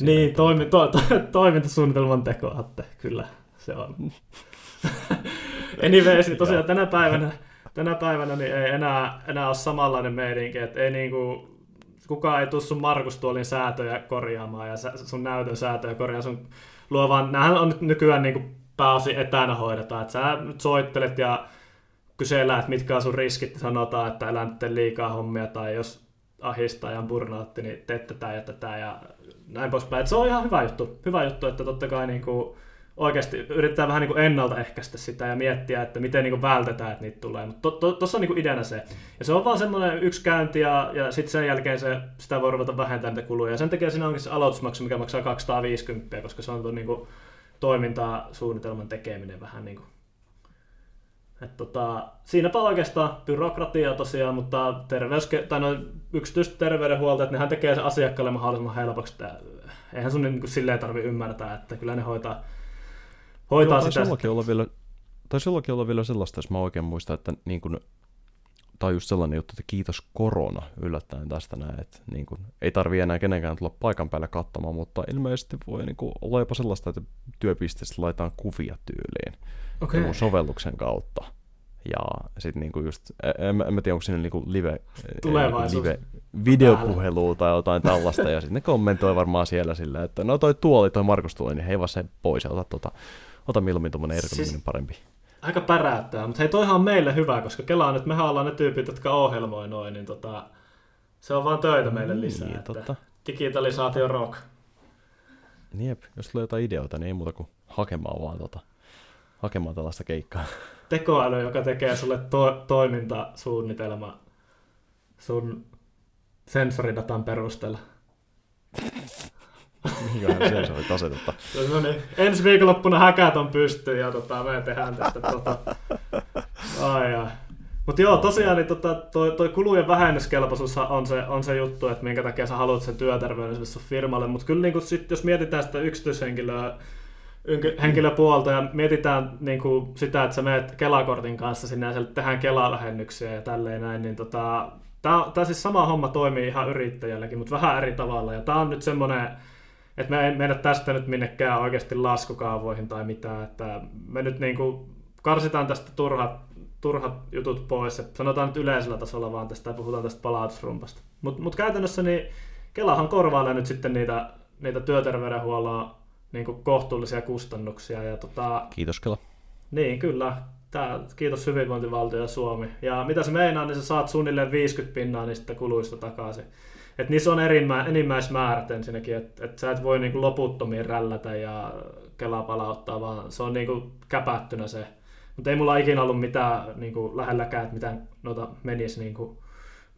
Niin, toimi, to, to, toimintasuunnitelman teko, Atte, kyllä, se on. *laughs* Anyways, niin tosiaan tänä päivänä, tänä päivänä niin ei enää, enää ole samanlainen meininki, että ei niinku, kukaan ei tule sun Markus Tuolin säätöjä korjaamaan ja sun näytön säätöjä korjaamaan sun luovan. Nämähän on nyt nykyään niinku pääosin etänä hoidetaan, että sä nyt soittelet ja kysellään, että mitkä on sun riskit, sanotaan, että älä nyt liikaa hommia, tai jos ahistaa ja burnoutti, niin teet tätä ja tätä ja näin poispäin. Et se on ihan hyvä juttu, hyvä juttu että totta kai niin kuin, oikeasti yritetään vähän niin kuin ennaltaehkäistä sitä ja miettiä, että miten niin kuin vältetään, että niitä tulee. Mutta tuossa to, to, on niin kuin ideana se. Ja se on vaan semmoinen yksi käynti ja, ja sitten sen jälkeen se, sitä voi ruveta vähentämään niitä kuluja. Ja sen takia siinä onkin se aloitusmaksu, mikä maksaa 250, koska se on tuon niin kuin toimintasuunnitelman tekeminen vähän niin kuin Et tota, siinäpä oikeastaan byrokratia tosiaan, mutta terveys, tai no, yksityistä terveydenhuolto, että nehän tekee sen asiakkaalle mahdollisimman helpoksi. Eihän sun niin kuin silleen tarvi ymmärtää, että kyllä ne hoitaa, hoitaa Joo, sitä. Olla vielä, tai silloinkin olla vielä sellaista, jos mä oikein muistan, että niin kuin, tai just sellainen juttu, että kiitos korona yllättäen tästä näin, että niin kuin, ei tarvi enää kenenkään tulla paikan päälle katsomaan, mutta ilmeisesti voi niin kuin, olla jopa sellaista, että työpisteestä laitetaan kuvia tyyliin okay. sovelluksen kautta. Ja sitten niinku just, en, en mä tiedä, onko siinä niinku live, live videopuhelua tai jotain tällaista, ja sitten ne kommentoi varmaan siellä sillä, että no toi tuoli, toi Markus tuli, niin hei vaan se pois ja ota, tota, ota mieluummin tuommoinen ergonominen siis, parempi aika päräyttää, mutta hei toihan on meille hyvä, koska Kela nyt mehän ollaan ne tyypit, jotka ohjelmoi noin, niin tota, se on vaan töitä meille niin, lisää. Niin, totta. Digitalisaatio rock. Jep, jos tulee jotain ideoita, niin ei muuta kuin hakemaan vaan tota, hakemaan tällaista keikkaa. Tekoäly, joka tekee sulle to- toimintasuunnitelma sun sensoridatan perusteella. Mihinköhän se oli asetetta? no niin, ensi viikonloppuna häkät on pystyyn ja tota, me tehdään tästä tota... Ai ai. Mutta joo, tosiaan niin tota, toi, toi kulujen vähennyskelpoisuus on se, on se juttu, että minkä takia sä haluat sen työterveyden sun firmalle. Mutta kyllä niin sit, jos mietitään sitä yksityishenkilöä, henkilöpuolta ja mietitään niin kuin sitä, että sä menet Kelakortin kanssa sinne ja tehdään Kela-vähennyksiä ja tälleen näin, niin tota, tämä siis sama homma toimii ihan yrittäjälläkin, mutta vähän eri tavalla. Ja tämä on nyt semmoinen että me ei mennä tästä nyt minnekään oikeasti laskukaavoihin tai mitään, että me nyt niin kuin karsitaan tästä turhat, turhat jutut pois ja sanotaan nyt yleisellä tasolla vaan tästä ja puhutaan tästä palautusrumpasta. Mutta mut käytännössä niin Kelahan korvailee nyt sitten niitä, niitä työterveydenhuollon niin kuin kohtuullisia kustannuksia. Ja tota, Kiitos Kela. Niin, kyllä. Tää, kiitos hyvinvointivaltio ja Suomi. Ja mitä se meinaa, niin sä saat suunnilleen 50 pinnaa niistä kuluista takaisin. Et niissä on erimä, enimmäismäärät ensinnäkin, että et sä et voi niinku loputtomiin rällätä ja kelaa palauttaa, vaan se on niinku käpättynä se. Mutta ei mulla ikinä ollut mitään niinku lähelläkään, että mitään noita menisi niinku,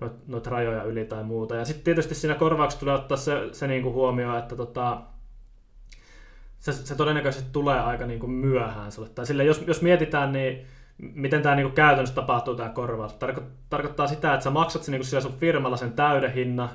noita noit rajoja yli tai muuta. Ja sitten tietysti siinä korvauksessa tulee ottaa se, se niinku huomioon, että tota, se, se todennäköisesti tulee aika niinku myöhään sulle. Tai sille, jos, jos mietitään, niin miten tämä niinku käytännössä tapahtuu tämä korvaus. Tarko, tarkoittaa sitä, että sä maksat sen, niinku sun firmalla sen täyden hinnan,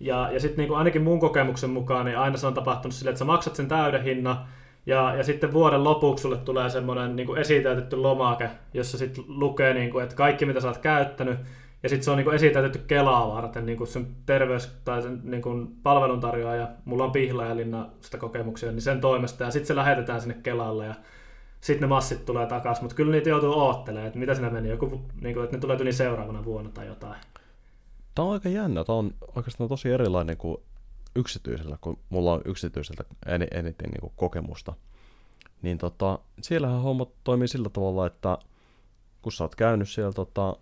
ja, ja sitten niin ainakin mun kokemuksen mukaan, niin aina se on tapahtunut silleen, että sä maksat sen täyden hinnan, ja, ja sitten vuoden lopuksi sulle tulee semmoinen niin esitäytetty lomake, jossa sitten lukee, niin kuin, että kaikki mitä sä oot käyttänyt, ja sitten se on niin esitäytetty Kelaa varten, niin kuin sen terveys- tai sen niin kuin palveluntarjoaja, mulla on Pihlajalinna sitä kokemuksia, niin sen toimesta, ja sitten se lähetetään sinne Kelalle, ja sitten ne massit tulee takaisin, mutta kyllä niitä joutuu oottelemaan, että mitä siinä meni, joku, niin kuin, että ne tulee yli seuraavana vuonna tai jotain. Tämä on aika jännä. Tämä on oikeastaan tosi erilainen kuin yksityisellä, kun mulla on yksityiseltä en, eniten niin kuin kokemusta. Niin tota, siellähän homma toimii sillä tavalla, että kun sä oot käynyt siellä tota,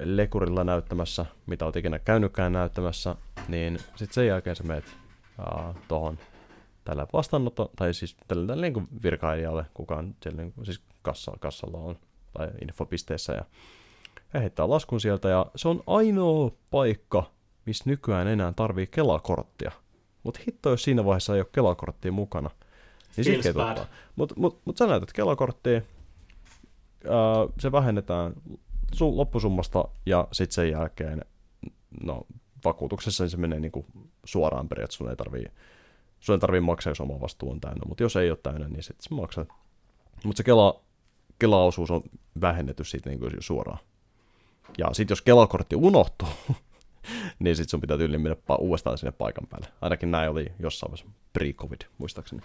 lekurilla näyttämässä, mitä oot ikinä käynytkään näyttämässä, niin sitten sen jälkeen sä meet tuohon tällä vastaanotto, tai siis tällä, tällä niin virkailijalle, kukaan siellä niin kuin, siis kassa, kassalla on, tai infopisteessä, ja he heittää laskun sieltä ja se on ainoa paikka, missä nykyään enää tarvii kelakorttia. Mutta hitto, jos siinä vaiheessa ei ole kelakorttia mukana, niin sitten Mutta mut, mut sä näytät kelakorttia, ää, se vähennetään su- loppusummasta ja sitten sen jälkeen, no vakuutuksessa se menee niinku suoraan periaatteessa, sun ei tarvii, sun ei tarvii maksaa, jos oma vastuu on täynnä, mutta jos ei ole täynnä, niin sitten se maksaa. Mutta se Kela, Kela-osuus on vähennetty siitä niinku suoraan. Ja sitten jos kelakortti unohtuu, *laughs* niin sitten sun pitää tyyliin mennä uudestaan sinne paikan päälle. Ainakin näin oli jossain vaiheessa pre-covid, muistaakseni.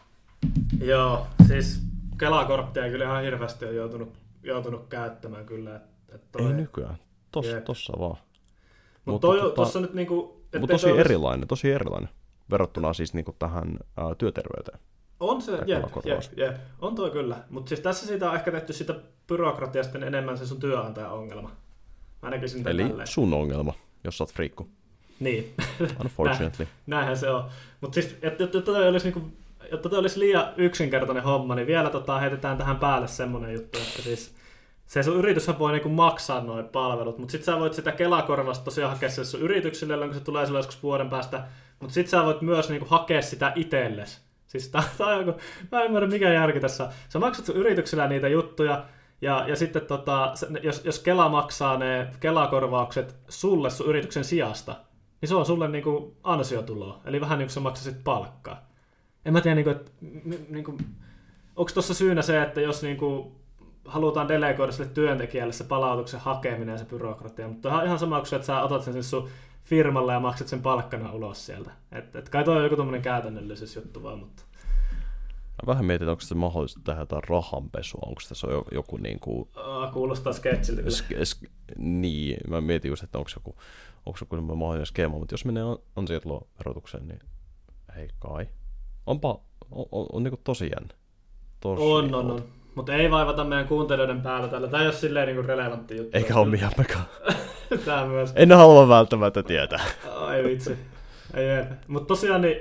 Joo, siis kelakorttia kyllä ihan hirveästi on joutunut, joutunut käyttämään kyllä. Et, et toi... Ei nykyään, Tos, tossa vaan. Mut Mutta toi, tota, tossa nyt niinku... Mutta tosi olisi... erilainen, tosi erilainen verrattuna siis niinku tähän ää, työterveyteen. On se, jep, jep, jep, on toi kyllä. Mutta siis tässä siitä on ehkä tehty sitä byrokratiasta enemmän se sun työnantajan ongelma. Mä näkisin Eli tälleen. sun ongelma, jos sä oot friikku. Niin. *laughs* Unfortunately. Näinhän se on. Mutta siis, että jotta toi olisi niinku jotta toi olisi liian yksinkertainen homma, niin vielä tota, heitetään tähän päälle semmoinen juttu, että siis se sun yrityshän voi niinku maksaa noin palvelut, mutta sitten sä voit sitä Kelakorvasta tosiaan hakea se sun yrityksille, kun se tulee sulle joskus vuoden päästä, mutta sitten sä voit myös niinku hakea sitä itsellesi. Siis tää, tää on joku, mä en ymmärrä mikä järki tässä. Sä maksat sun yrityksellä niitä juttuja, Ja, ja sitten tota, jos, jos Kela maksaa ne Kelakorvaukset sulle sun yrityksen sijasta, niin se on sulle niin kuin ansiotuloa. Eli vähän niin kuin sä maksasit palkkaa. En mä tiedä, niin kuin, että, niin kuin, onko tuossa syynä se, että jos niin kuin, halutaan delegoida sille työntekijälle se palautuksen hakeminen ja se byrokratia, mutta ihan sama kuin se, että sä otat sen sun firmalle ja maksat sen palkkana ulos sieltä. Et, et kai toi on joku tämmöinen käytännöllisyys juttu vaan, mutta... Mä vähän mietin, onko se mahdollista tehdä jotain rahanpesua, onko tässä joku niin kuin... kuulostaa sketsiltä kyllä. Sk- sk- niin, mä mietin just, että onko joku, onko joku mahdollinen skeema, mutta jos menee ansiotuloverotukseen, niin hei kai. Onpa, on, on, on niin kuin tosi jännä. Tosi on, on, on. Mutta ei vaivata meidän kuuntelijoiden päällä tällä. Tämä ei ole silleen niin relevantti juttu. Eikä ole miammekaan. *laughs* Tämä myös. En halua välttämättä tietää. Ai vitsi. Ei, ei. Mutta tosiaan niin,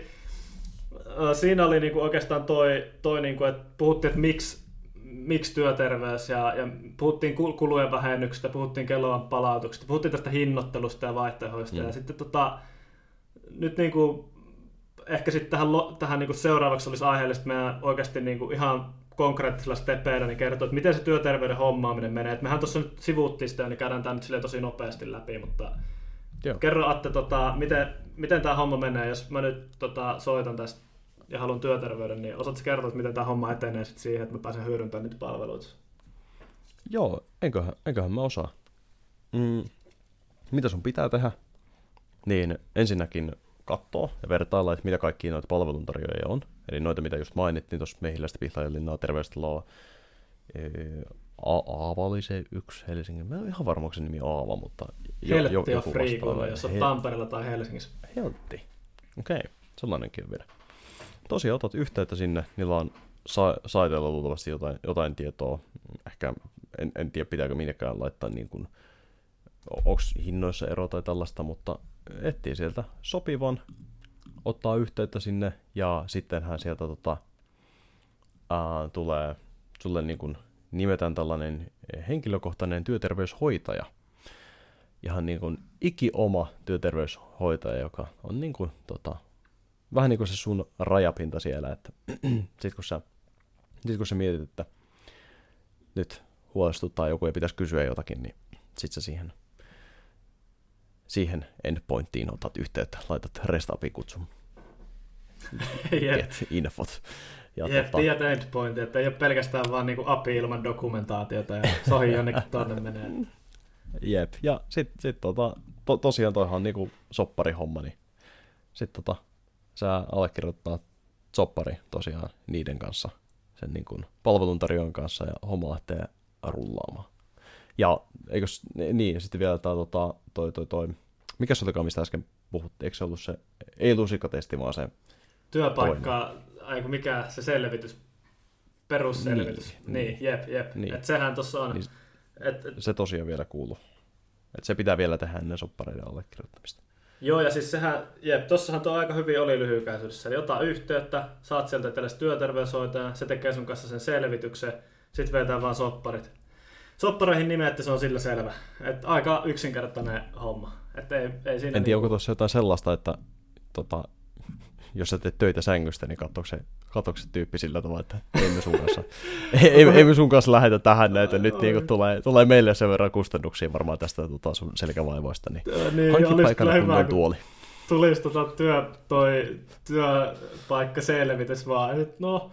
siinä oli niinku oikeastaan toi, toi niinku, että puhuttiin, että miksi miksi työterveys ja, ja puhuttiin kulujen vähennyksestä, puhuttiin kelloan palautuksesta, puhuttiin tästä hinnoittelusta ja vaihtoehdoista mm. ja sitten tota, nyt niinku, ehkä sitten tähän, tähän niinku seuraavaksi olisi aiheellista meidän oikeasti niinku ihan konkreettisilla stepeillä niin kertoo, että miten se työterveyden hommaaminen menee. Et mehän tuossa nyt sivuuttiin sitä, niin käydään tämä nyt tosi nopeasti läpi, mutta Joo. kerro Atte, tota, miten, miten tämä homma menee, jos mä nyt tota, soitan tästä ja haluan työterveyden, niin osaatko kertoa, miten tämä homma etenee sit siihen, että mä pääsen hyödyntämään niitä palveluita? Joo, enköhän, enköhän mä osaa. Mm, mitä sun pitää tehdä? Niin ensinnäkin katsoa ja vertailla, että mitä kaikkia noita palveluntarjoajia on. Eli noita, mitä just mainittiin tuossa Mehilästä, Pihlajalinna, Terveystaloa, Aava oli se yksi Helsingin. Mä en ole ihan varma, onko se nimi Aava, mutta jo, Heltti jo, on Friikulla, jos on Hel- Tampereella tai Helsingissä. Heltti. Okei, okay. sellainenkin on vielä. Tosiaan otat yhteyttä sinne, niillä on sa- saiteella luultavasti jotain, jotain tietoa. Ehkä en, en tiedä, pitääkö minnekään laittaa niin kuin, onko hinnoissa ero tai tällaista, mutta etsii sieltä sopivan, ottaa yhteyttä sinne ja sittenhän sieltä tota, ää, tulee sulle niin kuin nimetään tällainen henkilökohtainen työterveyshoitaja. Ihan niin kuin ikioma työterveyshoitaja, joka on niin kuin, tota, vähän niin kuin se sun rajapinta siellä, että *clears throat* sit kun sä, sit kun sä mietit, että nyt huolestuttaa joku ja pitäisi kysyä jotakin, niin sit sä siihen siihen endpointtiin otat yhteyttä, laitat restapin kutsun. *laughs* Get infot. Ja Jep, tota... tiedät endpointti, että ei ole pelkästään vaan niinku API ilman dokumentaatiota ja sohi jonnekin tonne menee. *laughs* Jep, ja sitten sit tota, to, tosiaan toihan on niinku sopparihomma, niin sitten tota, sä allekirjoittaa soppari tosiaan niiden kanssa, sen niinku palveluntarjoajan kanssa ja homma lähtee rullaamaan. Ja eikös, niin, sitten vielä tämä tota, toi, toi, toi, mikä se olikaan, mistä äsken puhuttiin, eikö se ollut se, ei lusikatesti, vaan se Työpaikka, aiku mikä se selvitys, perusselvitys. Niin, niin, niin jep, jep. Niin. Et sehän tuossa on. Niin, et, et, se tosiaan vielä kuuluu. Et se pitää vielä tehdä ennen soppareiden allekirjoittamista. Joo, ja siis sehän, jep, tossahan tuo aika hyvin oli lyhykäisyydessä. Eli ota yhteyttä, saat sieltä tällaista työterveyshoitajan, se tekee sun kanssa sen selvityksen, sitten vetää vaan sopparit soppareihin nimeä, että se on sillä selvä. Et aika yksinkertainen homma. Et ei, ei siinä en tiedä, onko tuossa jotain sellaista, että tota, jos sä teet töitä sängystä, niin katsoiko se, katsoiko se tyyppi sillä tavalla, että *laughs* ei me sun kanssa, ei, ei, ei me sun kanssa lähetä tähän näitä, nyt niin tulee, tulee meille sen verran kustannuksia varmaan tästä tota, sun selkävaivoista, niin, niin hankki paikalla kunnon tuoli. Tulisi tota työ, toi työpaikka selvitys vaan, että no,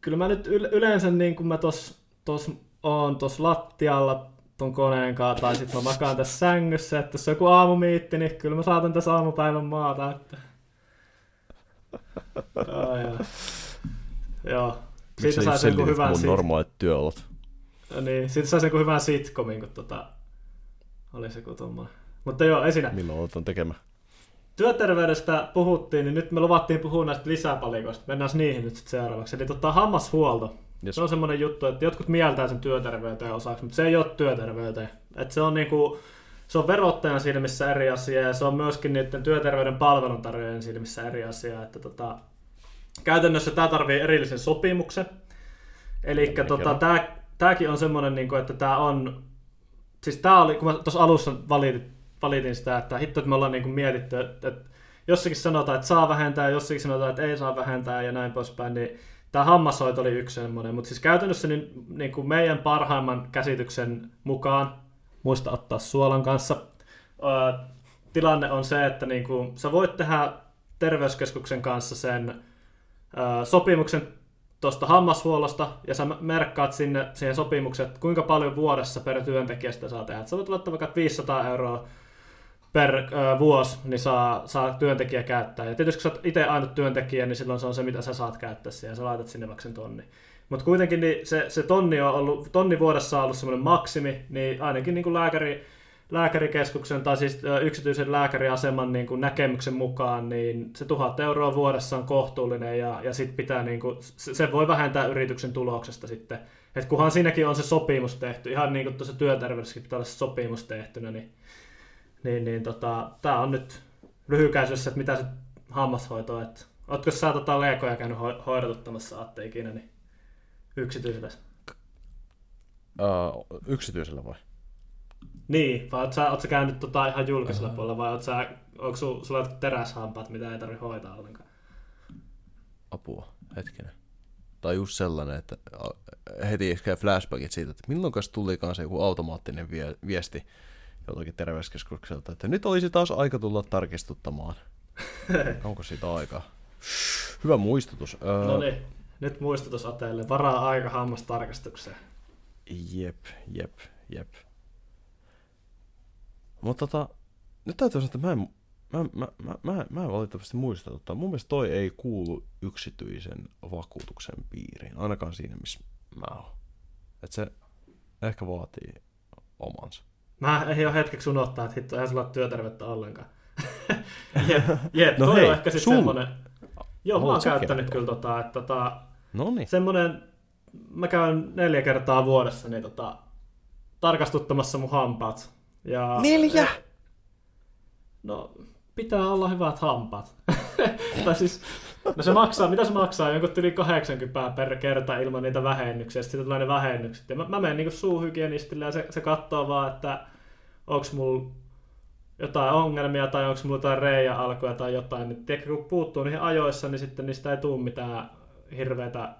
kyllä mä nyt yleensä niin kuin mä tuossa oon tuossa lattialla ton koneen kanssa, tai sitten mä makaan tässä sängyssä, että jos on joku aamumiitti, niin kyllä mä saatan tässä aamupäivän maata, että... oh, joo. joo. Siitä sai sen hyvän sit... normaalit työolot. Ja niin, siitä sai sen hyvän sitcomin, kun tota... Oli se kun tommoinen. Mutta joo, ei siinä. Milloin aloitan tekemään? Työterveydestä puhuttiin, niin nyt me luvattiin puhua näistä lisäpalikoista. Mennään niihin nyt sitten seuraavaksi. Eli tota, hammashuolto. Yes. Se on semmoinen juttu, että jotkut mieltää sen työterveyteen osaksi, mutta se ei ole työterveyteen. Et se on niinku, se on verottajan silmissä eri asia ja se on myöskin niiden työterveyden palveluntarjoajien silmissä eri asia. Että tota, käytännössä tämä tarvii erillisen sopimuksen. Eli tota, tämäkin on semmoinen, niinku, että tämä on, siis tämä oli, kun mä tuossa alussa valitin, valitin sitä, että hitto, että me ollaan niinku mietitty, että, että jossakin sanotaan, että saa vähentää, jossakin sanotaan, että ei saa vähentää ja näin poispäin, niin tämä hammashoito oli yksi semmoinen, mutta siis käytännössä niin, niin kuin meidän parhaimman käsityksen mukaan, muista ottaa suolan kanssa, tilanne on se, että niin kuin, sä voit tehdä terveyskeskuksen kanssa sen sopimuksen tuosta hammashuollosta, ja sä merkkaat sinne siihen sopimukset, että kuinka paljon vuodessa per työntekijästä saa tehdä. Sä voit laittaa vaikka 500 euroa per ö, vuosi, niin saa, saa työntekijä käyttää. Ja tietysti kun sä oot itse ainut työntekijä, niin silloin se on se, mitä sä saat käyttää siihen, ja sä laitat sinne vaikka sen tonni. Mutta kuitenkin niin se, se tonni, on ollut, tonni vuodessa on ollut semmoinen maksimi, niin ainakin niin kuin lääkäri, lääkärikeskuksen tai siis yksityisen lääkäriaseman niin kuin näkemyksen mukaan, niin se tuhat euroa vuodessa on kohtuullinen ja, ja sit pitää, niin kuin, se voi vähentää yrityksen tuloksesta sitten. Et kunhan siinäkin on se sopimus tehty, ihan niin kuin tuossa työterveydessäkin pitää olla se sopimus tehtynä, niin, niin, niin tota, tämä on nyt lyhykäisyydessä, että mitä se hammashoito on. Ootko sä tota leekoja käynyt ho- hoidotuttamassa ikinä niin yksityisellä? Uh, yksityisellä vai? Niin, vai oot sä, oot sä käynyt tota ihan julkisella uh-huh. puolella, vai oot sä, onko su, sulla teräshampaat, mitä ei tarvitse hoitaa ollenkaan? Apua, hetkinen. Tai just sellainen, että heti käy flashbackit siitä, että milloin tulikaan se joku automaattinen vie, viesti joltakin terveyskeskukselta, että nyt olisi taas aika tulla tarkistuttamaan. *laughs* Onko siitä aikaa? Hyvä muistutus. No niin, nyt muistutus Ateelle. Varaa aika hammastarkastukseen. Jep, jep, jep. Mutta tota, nyt täytyy sanoa, että mä en, mä, mä, mä, mä, mä en valitettavasti muista. Tota, mun mielestä toi ei kuulu yksityisen vakuutuksen piiriin, ainakaan siinä, missä mä oon. Että se ehkä vaatii omansa. Mä en ole hetkeksi unohtaa, että hitto, eihän sulla ole työtervettä ollenkaan. *laughs* jep, jep no toi hei, on ehkä sitten semmonen... Joo, mä oon käyttänyt kyllä tota, että tota... Noniin. Semmonen... Mä käyn neljä kertaa vuodessa niin tota, tarkastuttamassa mun hampaat ja, Neljä? No, pitää olla hyvät hampaat. *laughs* tai siis, no se maksaa, mitä se maksaa? Jonkun yli 80 per kerta ilman niitä vähennyksiä. Sitten tulee ne vähennykset. Ja mä, mä menen niin suuhygienistille ja se, se katsoo vaan, että onko mulla jotain ongelmia tai onko mulla jotain reijä alkoja tai jotain. Niin, tiedätkö, kun puuttuu niihin ajoissa, niin sitten niistä ei tule mitään hirveitä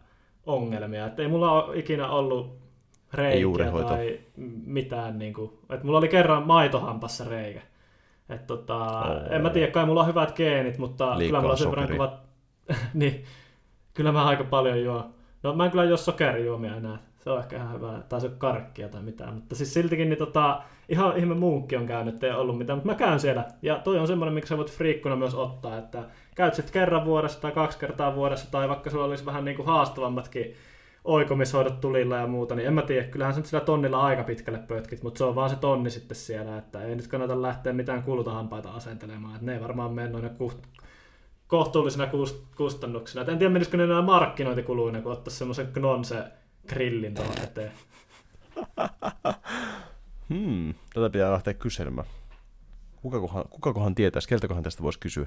ongelmia. Et ei mulla ole ikinä ollut reikiä tai mitään. Niin kuin, että mulla oli kerran maitohampassa reikä. Et tota, oh. En mä tiedä, kai mulla on hyvät geenit, mutta Liikaa kyllä mulla on sen verran kuvat... *laughs* niin, kyllä mä aika paljon juo. No mä en kyllä juo sokerijuomia enää. Se on ehkä ihan hyvä. Tai se on karkkia tai mitään. Mutta siis siltikin niin tota, ihan ihme munkki on käynyt, ei ollut mitään. Mutta mä käyn siellä. Ja toi on semmoinen, miksi sä voit friikkuna myös ottaa. Että käyt sitten kerran vuodessa tai kaksi kertaa vuodessa. Tai vaikka sulla olisi vähän niin kuin haastavammatkin oikomishoidot tulilla ja muuta, niin en mä tiedä, kyllähän se sillä tonnilla aika pitkälle pötkit, mutta se on vaan se tonni sitten siellä, että ei nyt kannata lähteä mitään kulutahampaita asentelemaan, että ne ei varmaan mene noina kohtuullisina kustannuksina. Et en tiedä, menisikö ne nämä markkinointikuluina, kun ottaisi semmoisen Knonse grillin tuohon eteen. *laughs* Hmm, tätä pitää lähteä kyselemään. Kukakohan, kukakohan tietäisi, keltäkohan tästä voisi kysyä?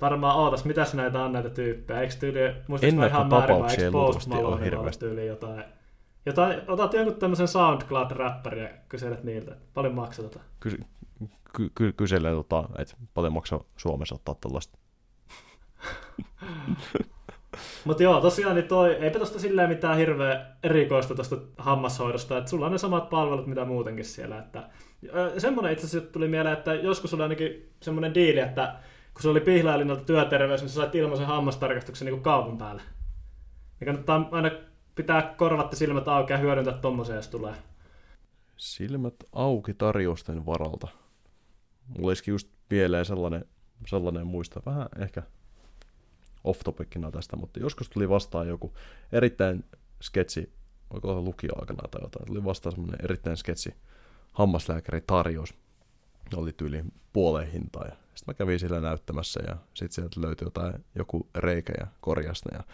Varmaan ootas, mitäs näitä on näitä tyyppejä. Eikö tyyli, muistatko ihan määrin vai eikö Post Malone tyyli jotain? jotain? Otat jonkun tämmöisen SoundCloud-räppäri ja kyselet niiltä, paljon maksaa tota? Ky- ky- ky- kyselee, tota, että paljon maksaa Suomessa ottaa tällaista. *laughs* Mutta joo, tosiaan niin toi, eipä tosta silleen mitään hirveä erikoista tuosta hammashoidosta, että sulla on ne samat palvelut mitä muutenkin siellä. Että, semmoinen itse asiassa tuli mieleen, että joskus oli ainakin semmoinen diili, että kun se oli Pihlailinalta työterveys, niin sä sait ilmaisen hammastarkastuksen niin kuin kaupan päälle. Ja kannattaa aina pitää korvat ja silmät auki ja hyödyntää tommosia, jos tulee. Silmät auki tarjousten varalta. Mulla olisikin just mieleen sellainen, sellainen muista, vähän ehkä off topicina tästä, mutta joskus tuli vastaan joku erittäin sketsi, olla lukioaikana tai jotain, tuli vastaan semmoinen erittäin sketsi hammaslääkäri tarjous. Oli tyyli puoleen hintaa ja sitten mä kävin siellä näyttämässä ja sitten sieltä löytyi jotain, joku reikä ja korjasta ja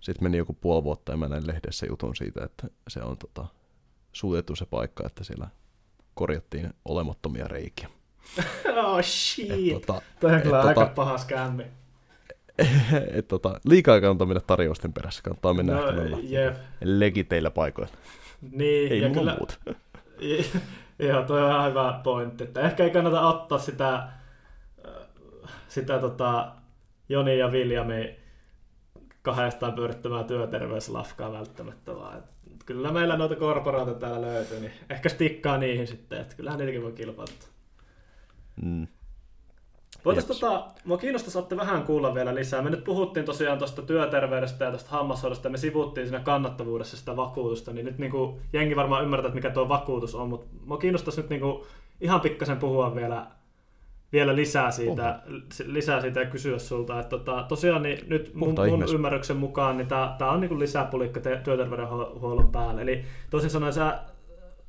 sitten meni joku puoli vuotta ja mä näin lehdessä jutun siitä, että se on tota, suljettu se paikka, että siellä korjattiin olemattomia reikiä. *laughs* oh shit, et, tota, Toi on kyllä aika tota, paha skämmi. *laughs* et, tota, liikaa kannattaa mennä tarjousten perässä, kannattaa mennä no, ehkä legiteillä paikoilla. Niin, ei ja kyllä, muuta. *laughs* Joo, toi on hyvä pointti. Että ehkä ei kannata ottaa sitä sitä tota, Joni ja Viljami kahdestaan pyörittämään työterveyslafkaa välttämättä, vaan kyllä meillä noita korporaatioita täällä löytyy, niin ehkä stikkaa niihin sitten, että kyllähän niitäkin voi kilpailuttaa. Mm. Voitaisiin tota, mua kiinnostaa saatte vähän kuulla vielä lisää. Me nyt puhuttiin tosiaan tuosta työterveydestä ja tuosta hammashoidosta, ja me sivuttiin siinä kannattavuudessa sitä vakuutusta, niin nyt niin kuin, jengi varmaan ymmärtää, että mikä tuo vakuutus on, mutta mua kiinnostaisi nyt niin kuin, ihan pikkasen puhua vielä, vielä lisää, siitä, lisää siitä ja kysyä sulta. Että tota, tosiaan niin nyt mun, mun ymmärryksen mukaan niin tämä on niin lisäpulikka työterveydenhuollon päälle. Eli toisin sanoen sä,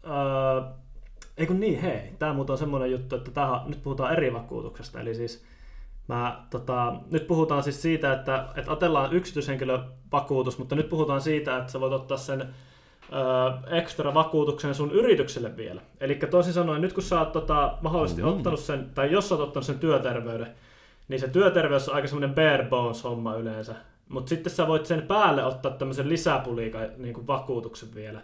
öö, ei kun niin, hei. Tämä muuten on semmoinen juttu, että tää, nyt puhutaan eri vakuutuksesta. Eli siis mä, tota, nyt puhutaan siis siitä, että, että atellaan yksityishenkilövakuutus, mutta nyt puhutaan siitä, että sä voit ottaa sen ö, ekstra vakuutuksen sun yritykselle vielä. Eli toisin sanoen, nyt kun sä oot tota, mahdollisesti mm-hmm. ottanut sen, tai jos sä oot ottanut sen työterveyden, niin se työterveys on aika semmoinen bare bones homma yleensä. Mutta sitten sä voit sen päälle ottaa tämmöisen lisäpuliikan niin vakuutuksen vielä.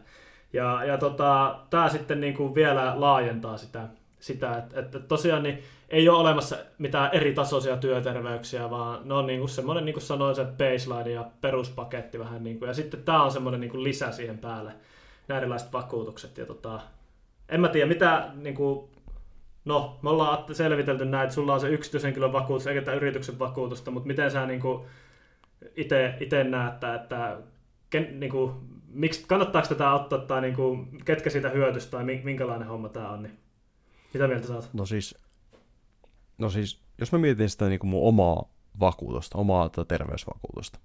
Ja, ja tota, tämä sitten niin kuin vielä laajentaa sitä, sitä että, että tosiaan niin ei ole olemassa mitään eri tasoisia työterveyksiä, vaan ne on niin kuin semmoinen, niin kuin sanoin, se baseline ja peruspaketti vähän. Niin kuin, ja sitten tämä on semmoinen niin kuin lisä siihen päälle, nämä erilaiset vakuutukset. Ja tota, en mä tiedä, mitä, niin kuin, no me ollaan selvitelty näin, että sulla on se yksityishenkilön vakuutus eikä tämä yrityksen vakuutusta, mutta miten sä niin itse näet, että, että ken, niin kuin, miksi, kannattaako tätä ottaa, tai niin kuin, ketkä siitä hyötystä, tai minkälainen homma tämä on, niin mitä mieltä saat? No siis, no siis jos mä mietin sitä niin kuin mun omaa vakuutusta, omaa terveysvakuutusta,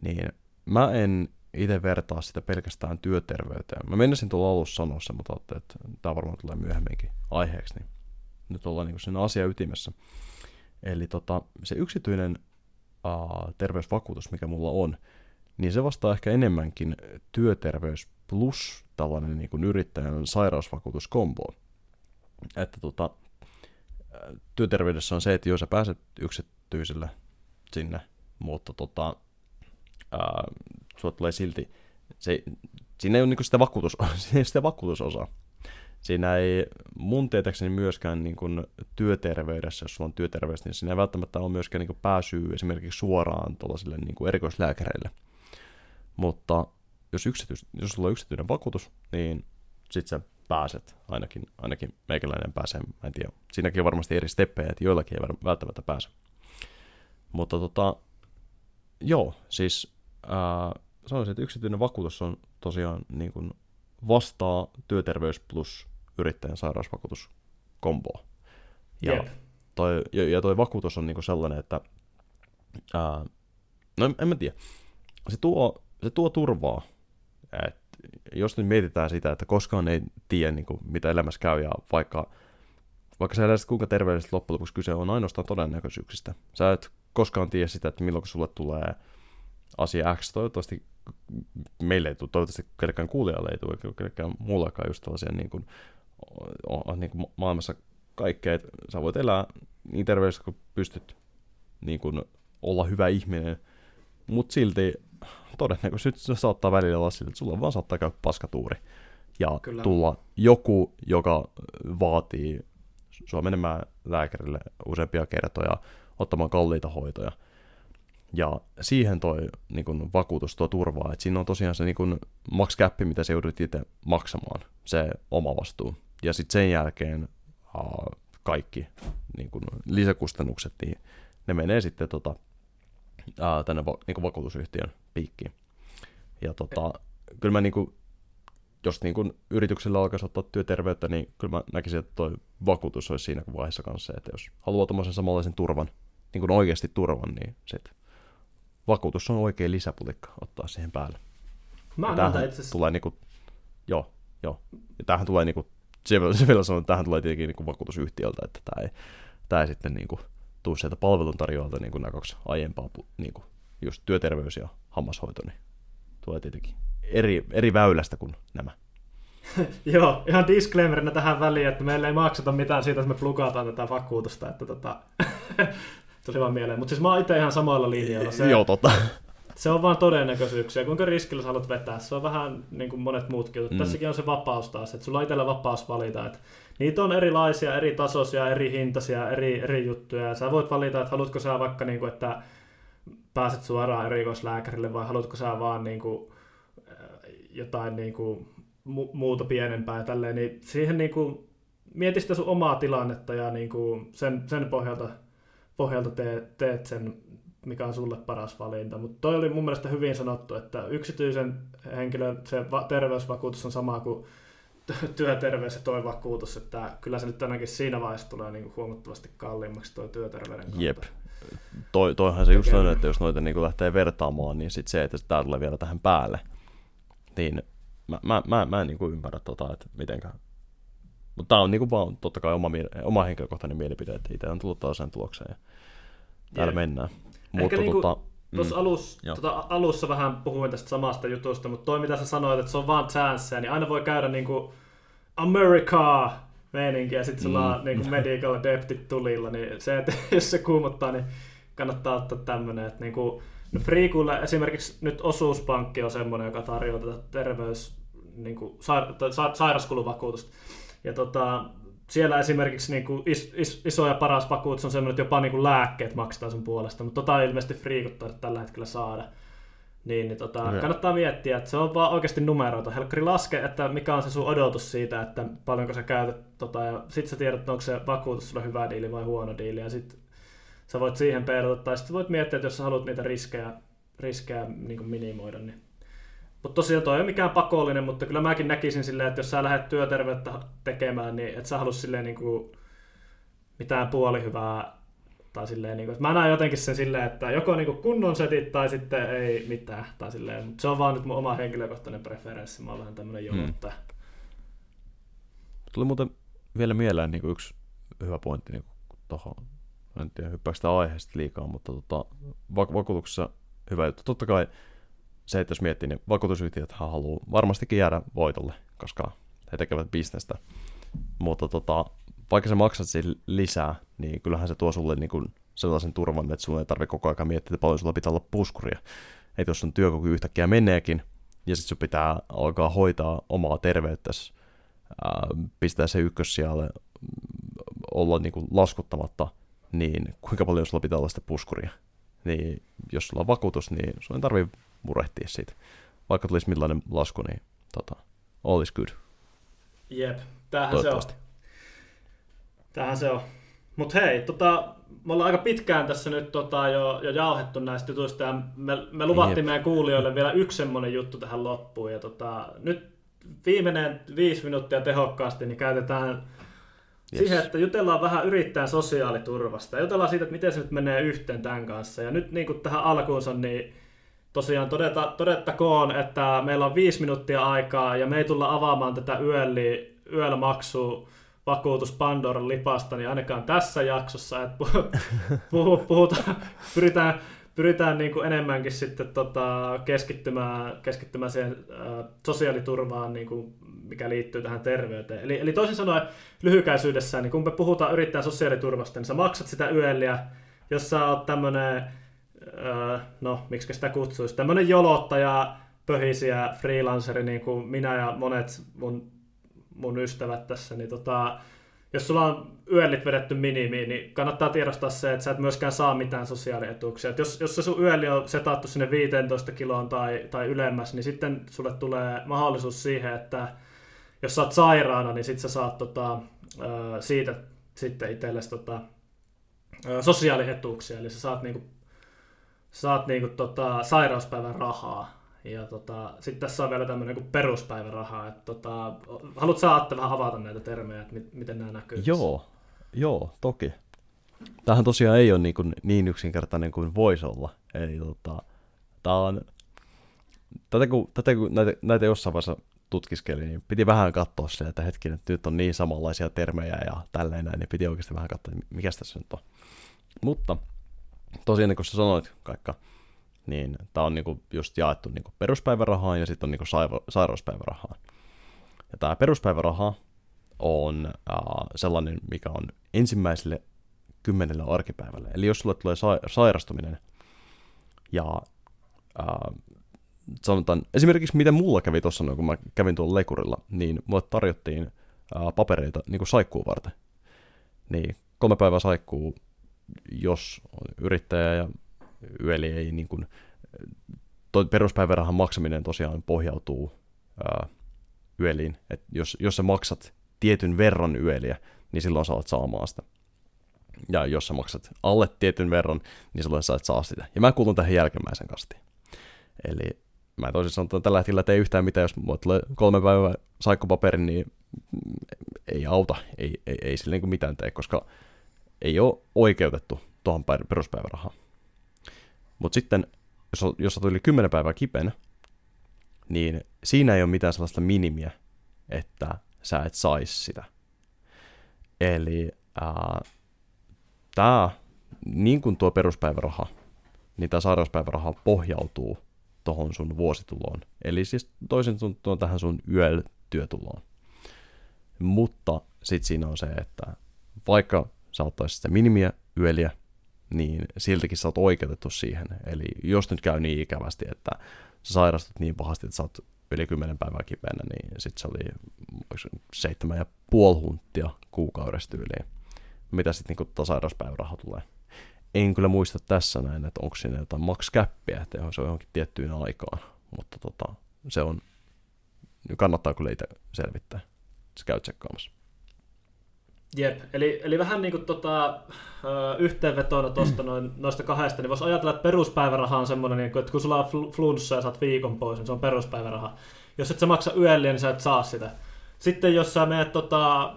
niin mä en itse vertaa sitä pelkästään työterveyteen. Mä menisin tuolla alussa sanoa sen, mutta että tämä varmaan tulee myöhemminkin aiheeksi, niin nyt ollaan niin sen asia ytimessä. Eli tota, se yksityinen uh, terveysvakuutus, mikä mulla on, niin se vastaa ehkä enemmänkin työterveys plus tällainen niin kuin yrittäjän sairausvakuutuskombo. Että tota, työterveydessä on se, että jos sä pääset yksityiselle sinne, mutta tota, ää, tulee silti, se, siinä ei ole niin sitä, vakuutus, *laughs* sitä vakuutusosaa. Siinä ei mun tietääkseni myöskään niin kuin työterveydessä, jos sulla on työterveys, niin siinä ei välttämättä ole myöskään niin kuin pääsyä esimerkiksi suoraan niin kuin erikoislääkäreille. Mutta jos, yksityis, jos sulla on yksityinen vakuutus, niin sit sä pääset, ainakin, ainakin meikäläinen pääsee, mä en tiedä. Siinäkin on varmasti eri steppejä, että joillakin ei välttämättä pääse. Mutta tota, joo, siis ää, sanoisin, että yksityinen vakuutus on tosiaan niin kuin vastaa työterveys plus yrittäjän sairausvakuutus komboa. Ja, yep. toi, ja, ja toi vakuutus on niin kuin sellainen, että ää, no en, en mä tiedä. Se tuo se tuo turvaa. Et jos nyt mietitään sitä, että koskaan ei tiedä, niin kuin, mitä elämässä käy, ja vaikka, vaikka sä eläisit kuinka terveellisesti loppujen lopuksi kyse on ainoastaan todennäköisyyksistä. Sä et koskaan tiedä sitä, että milloin sulle tulee asia X. Toivottavasti meille ei tule, toivottavasti kellekään kuulijalle ei tule, kellekään muullekaan just tällaisia niin kuin, niin kuin maailmassa kaikkea, että sä voit elää niin terveellisesti kuin pystyt niin kuin olla hyvä ihminen, mutta silti todennäköisesti se saattaa välillä olla sillä, että sulla vaan saattaa käydä paskatuuri. Ja Kyllä. tulla joku, joka vaatii sua menemään lääkärille useampia kertoja, ottamaan kalliita hoitoja. Ja siihen toi niin kun, vakuutus tuo turvaa, että siinä on tosiaan se niin max mitä se joudut itse maksamaan, se oma vastuu. Ja sitten sen jälkeen aa, kaikki niin kun, lisäkustannukset, niin ne menee sitten tota, ää, tänne va- niin vakuutusyhtiön piikkiin. Ja tota, kyllä mä niinku, jos niinku yrityksellä alkaisi ottaa työterveyttä, niin kyllä mä näkisin, että toi vakuutus olisi siinä vaiheessa kanssa, että jos haluaa tuommoisen samanlaisen turvan, niin kuin oikeasti turvan, niin sit vakuutus on oikein lisäpulikka ottaa siihen päälle. Mä annan itse asiassa... tulee niinku, joo, joo. Ja tämähän tulee niinku, se, se vielä sanoo, että tämähän tulee tietenkin niinku vakuutusyhtiöltä, että tämä ei, tämä ei sitten niinku, tuu sieltä palveluntarjoajalta niin kaksi aiempaa, niin kuin just työterveys ja hammashoito, niin tulee tietenkin eri, eri väylästä kuin nämä. *laughs* Joo, ihan disclaimerina tähän väliin, että meillä ei makseta mitään siitä, että me plukataan tätä vakuutusta, että tota, *laughs* tuli vaan mieleen. Mutta siis mä oon itse ihan samalla linjalla. Se, Joo, totta. Se on vaan todennäköisyyksiä. Kuinka riskillä sä haluat vetää? Se on vähän niin kuin monet muutkin jutut. Mm. Tässäkin on se vapaus taas, että sulla on itsellä vapaus valita, että niitä on erilaisia, eri tasoisia, eri hintaisia, eri, eri juttuja. Ja sä voit valita, että haluatko sä vaikka, niin kuin, että pääset suoraan erikoislääkärille vai haluatko sä vaan niin kuin, jotain niin kuin, mu- muuta pienempää ja tälleen, niin siihen niin kuin, mieti sitä sun omaa tilannetta ja niin kuin sen, sen pohjalta, pohjalta teet, teet sen, mikä on sulle paras valinta. Mutta toi oli mun mielestä hyvin sanottu, että yksityisen henkilön se va- terveysvakuutus on sama kuin työterveys ja toi vakuutus, että kyllä se nyt ainakin siinä vaiheessa tulee niin kuin huomattavasti kalliimmaksi tuo työterveyden kautta. Jep. Toi, toihan se just on, että jos noita niin lähtee vertaamaan, niin sit se, että tämä tulee vielä tähän päälle, niin mä, mä, mä, mä en niin kuin ymmärrä tota, että mitenkä. Mutta tämä on niin kuin vaan totta kai oma, oma henkilökohtainen mielipide, että itse on tullut taas sen tulokseen ja täällä Jep. mennään. Ehkä mutta niin kuin, tota, Tuossa mm, alus, tota, alussa vähän puhuin tästä samasta jutusta, mutta toi mitä sä sanoit, että se on vaan chance, niin aina voi käydä niinku America meininki ja sitten sulla mm. niinku medical deptit tulilla, niin se, että *laughs* jos se kuumottaa, niin kannattaa ottaa tämmöinen, että niinku, no Freekulle esimerkiksi nyt osuuspankki on semmoinen, joka tarjoaa tätä terveys, niinku, sair- sa- sairaskuluvakuutusta. Ja tota, siellä esimerkiksi niin kuin is, is, iso ja paras vakuutus on semmoinen, että jopa niin kuin lääkkeet maksetaan sun puolesta, mutta tota ilmeisesti friikuttaa tällä hetkellä saada. Niin, niin tota, okay. kannattaa miettiä, että se on vaan oikeasti numeroita. Helkkari laske, että mikä on se sun odotus siitä, että paljonko sä käytät, tota, ja sit sä tiedät, onko se vakuutus sulle hyvä diili vai huono diili, ja sit sä voit siihen peilata, tai sitten voit miettiä, että jos sä haluat niitä riskejä, riskejä niin minimoida, niin mutta tosiaan toi ei ole mikään pakollinen, mutta kyllä mäkin näkisin silleen, että jos sä lähdet työterveyttä tekemään, niin et sä halua silleen niin kuin mitään puolihyvää tai silleen, niin kuin, että mä näen jotenkin sen silleen, että joko niin kuin kunnon setit tai sitten ei mitään. Tai silleen, mutta se on vaan nyt mun oma henkilökohtainen preferenssi, mä oon vähän tämmönen jonottaja. Hmm. Tuli muuten vielä mieleen niin kuin yksi hyvä pointti niin tuohon, en tiedä hyppääkö sitä aiheesta liikaa, mutta tota, vakuutuksessa hyvä juttu. Totta kai se, että jos miettii, niin vakuutusyhtiöt haluaa varmastikin jäädä voitolle, koska he tekevät bisnestä. Mutta tota, vaikka sä maksat sen lisää, niin kyllähän se tuo sulle niin kuin sellaisen turvan, että sulla ei tarvitse koko ajan miettiä, että paljon sulla pitää olla puskuria. Että jos sun työkyky yhtäkkiä meneekin, ja sitten sun pitää alkaa hoitaa omaa terveyttäsi, pistää se ykkössijalle, olla niin kuin laskuttamatta, niin kuinka paljon sulla pitää olla sitä puskuria. Niin jos sulla on vakuutus, niin sun ei tarvitse murehtia siitä. Vaikka tulisi millainen lasku, niin tota, all is good. Jep, tämähän se on. Tämähän se on. Mutta hei, tota, me ollaan aika pitkään tässä nyt tota, jo, jo jauhettu näistä jutuista ja me, me luvattiin Jep. meidän kuulijoille vielä yksi semmoinen juttu tähän loppuun. Ja tota, nyt viimeinen viisi minuuttia tehokkaasti niin käytetään yes. siihen, että jutellaan vähän yrittäjän sosiaaliturvasta ja jutellaan siitä, että miten se nyt menee yhteen tämän kanssa. Ja nyt niin kuin tähän alkuunsa, niin tosiaan todeta, todettakoon, että meillä on viisi minuuttia aikaa ja me ei tulla avaamaan tätä yöli, yöllä maksu vakuutus Pandoran lipasta, niin ainakaan tässä jaksossa, että puhu, *laughs* puhutaan, pyritään, pyritään niin kuin enemmänkin sitten tota, keskittymään, keskittymään siihen äh, sosiaaliturvaan, niin kuin, mikä liittyy tähän terveyteen. Eli, eli toisin sanoen lyhykäisyydessään, niin kun me puhutaan yrittäjän sosiaaliturvasta, niin sä maksat sitä yöliä, jos sä oot tämmönen no, miksi sitä kutsuisi, tämmöinen jolottaja, pöhisiä freelanceri, niin kuin minä ja monet mun, mun ystävät tässä, niin tota, jos sulla on yöllit vedetty minimiin, niin kannattaa tiedostaa se, että sä et myöskään saa mitään sosiaalietuuksia. Et jos, jos se sun yöli on setattu sinne 15 kiloon tai, tai ylemmäs, niin sitten sulle tulee mahdollisuus siihen, että jos sä oot sairaana, niin sit sä saat tota, siitä sitten itsellesi tota, sosiaalietuuksia. Eli sä saat niinku saat niinku tota, sairauspäivän rahaa. Ja tota, sitten tässä on vielä tämmöinen kuin peruspäiväraha. Että tota, haluatko sä Atte vähän avata näitä termejä, että mit, miten nämä näkyy? Joo, joo, toki. Tämähän tosiaan ei ole niin, kuin niin yksinkertainen kuin voisi olla. Eli tota, tämä on, tätä kun, tätä kun näitä, näitä jossain vaiheessa tutkiskeli, niin piti vähän katsoa se, että hetki, että nyt on niin samanlaisia termejä ja tälleen näin, niin piti oikeasti vähän katsoa, mikä tässä nyt on. Mutta tosiaan niin kuin sä sanoit, kaikka, niin tämä on niinku just jaettu niinku peruspäivärahaan ja sitten on niinku sairauspäivärahaan. Ja tämä peruspäiväraha on äh, sellainen, mikä on ensimmäiselle kymmenelle arkipäivälle. Eli jos sulle tulee sa- sairastuminen ja äh, sanotaan, esimerkiksi miten mulla kävi tuossa, kun mä kävin tuolla lekurilla, niin mulle tarjottiin äh, papereita niin kuin saikkuun varten. Niin kolme päivää saikkuu jos yrittäjä ja yöli ei niin kuin, peruspäivärahan maksaminen tosiaan pohjautuu ää, yöliin, että jos, jos sä maksat tietyn verran yöliä, niin silloin sä olet saamaan sitä. Ja jos sä maksat alle tietyn verran, niin silloin sä et saa sitä. Ja mä kuulun tähän jälkimmäisen kastiin. Eli mä toisin sanoen tällä hetkellä tee yhtään mitään, jos mulla tulee kolme päivää saikkopaperi, niin ei auta, ei, ei, ei sille niin mitään tee, koska ei ole oikeutettu tuohon peruspäivärahaan. Mutta sitten, jos, jos tuli 10 päivää kipeänä, niin siinä ei ole mitään sellaista minimiä, että sä et saisi sitä. Eli tämä, niin kuin tuo peruspäiväraha, niin tämä sairauspäiväraha pohjautuu tuohon sun vuosituloon. Eli siis toisin sanoen tähän sun yötyötuloon. Mutta sitten siinä on se, että vaikka sä ottaisit sitä minimiä yöliä, niin siltikin sä oot oikeutettu siihen. Eli jos nyt käy niin ikävästi, että sä sairastut niin pahasti, että sä oot yli 10 päivää kipeänä, niin sitten se oli seitsemän ja puoli hunttia kuukaudesta yli. Mitä sitten niin sairauspäiväraha tulee? En kyllä muista tässä näin, että onko siinä jotain max että se on johonkin tiettyyn aikaan, mutta tota, se on, kannattaa kyllä itse selvittää. Se käy tsekkaamassa. Jep, eli, eli vähän niin kuin tota, yhteenvetona tosta noin, noista kahdesta, niin voisi ajatella, että peruspäiväraha on semmoinen, niin kuin, että kun sulla on flunssa ja saat viikon pois, niin se on peruspäiväraha. Jos et sä maksa yölle, niin sä et saa sitä. Sitten jos sä menet tota,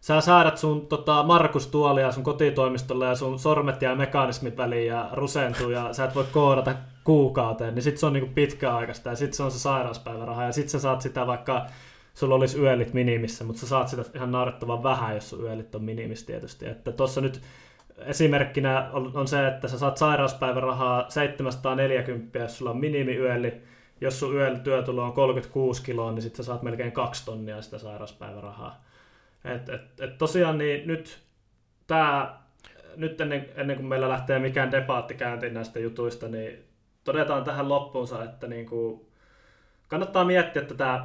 sä säädät sun tota, Markus-tuolia sun kotitoimistolle ja sun sormet ja mekanismit väliin ja rusentuu ja sä et voi koodata kuukauteen, niin sit se on niinku pitkäaikaista ja sit se on se sairauspäiväraha ja sit sä saat sitä vaikka sulla olisi yölit minimissä, mutta sä saat sitä ihan naurettavan vähän, jos sun yölit on minimissä tietysti. Että tuossa nyt esimerkkinä on, on, se, että sä saat sairauspäivärahaa 740, jos sulla on minimiyöli. Jos sun yöli työtulo on 36 kiloa, niin sitten sä saat melkein kaksi tonnia sitä sairauspäivärahaa. Et, et, et tosiaan niin nyt tämä nyt ennen, ennen kuin meillä lähtee mikään debaatti käyntiin näistä jutuista, niin todetaan tähän loppuunsa, että niin kuin kannattaa miettiä tätä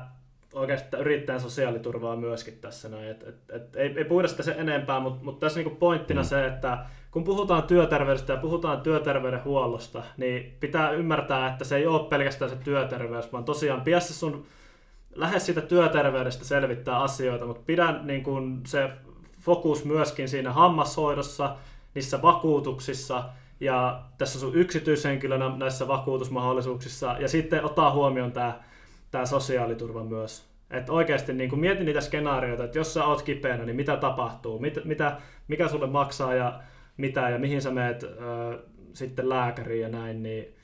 oikeastaan yrittäjän sosiaaliturvaa myöskin tässä näin. Et, et, et, ei, ei puhuta sitä sen enempää, mutta mut tässä niinku pointtina mm. se, että kun puhutaan työterveydestä ja puhutaan työterveydenhuollosta, niin pitää ymmärtää, että se ei ole pelkästään se työterveys, vaan tosiaan piässä sun lähes siitä työterveydestä selvittää asioita, mutta pidän niin kun se fokus myöskin siinä hammashoidossa, niissä vakuutuksissa ja tässä sun yksityishenkilönä näissä vakuutusmahdollisuuksissa ja sitten ottaa huomioon tämä tämä sosiaaliturva myös. Että oikeasti niin mieti niitä skenaarioita, että jos sä oot kipeänä, niin mitä tapahtuu, mit, mitä, mikä sulle maksaa ja mitä ja mihin sä meet ö, sitten lääkäriin ja näin. Niin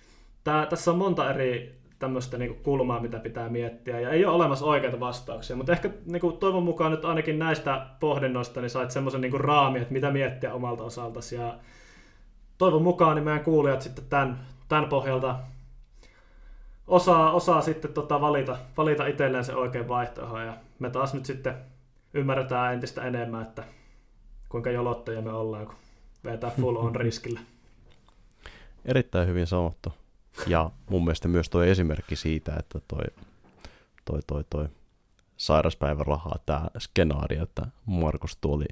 tää, tässä on monta eri tämmöistä niin kulmaa, mitä pitää miettiä, ja ei ole olemassa oikeita vastauksia, mutta ehkä niin kuin, toivon mukaan nyt ainakin näistä pohdinnoista niin sait semmoisen niin raami, että mitä miettiä omalta osaltasi, ja toivon mukaan niin meidän kuulijat sitten tämän, tämän pohjalta osaa, osaa sitten tota valita, valita itselleen se oikein vaihtoehto. Ja me taas nyt sitten ymmärretään entistä enemmän, että kuinka jolottajia me ollaan, kun vetää full on *laughs* riskillä. Erittäin hyvin sanottu. Ja mun mielestä myös tuo esimerkki siitä, että toi, toi, toi, toi sairaspäivärahaa, tämä skenaario, että Markus Tuoli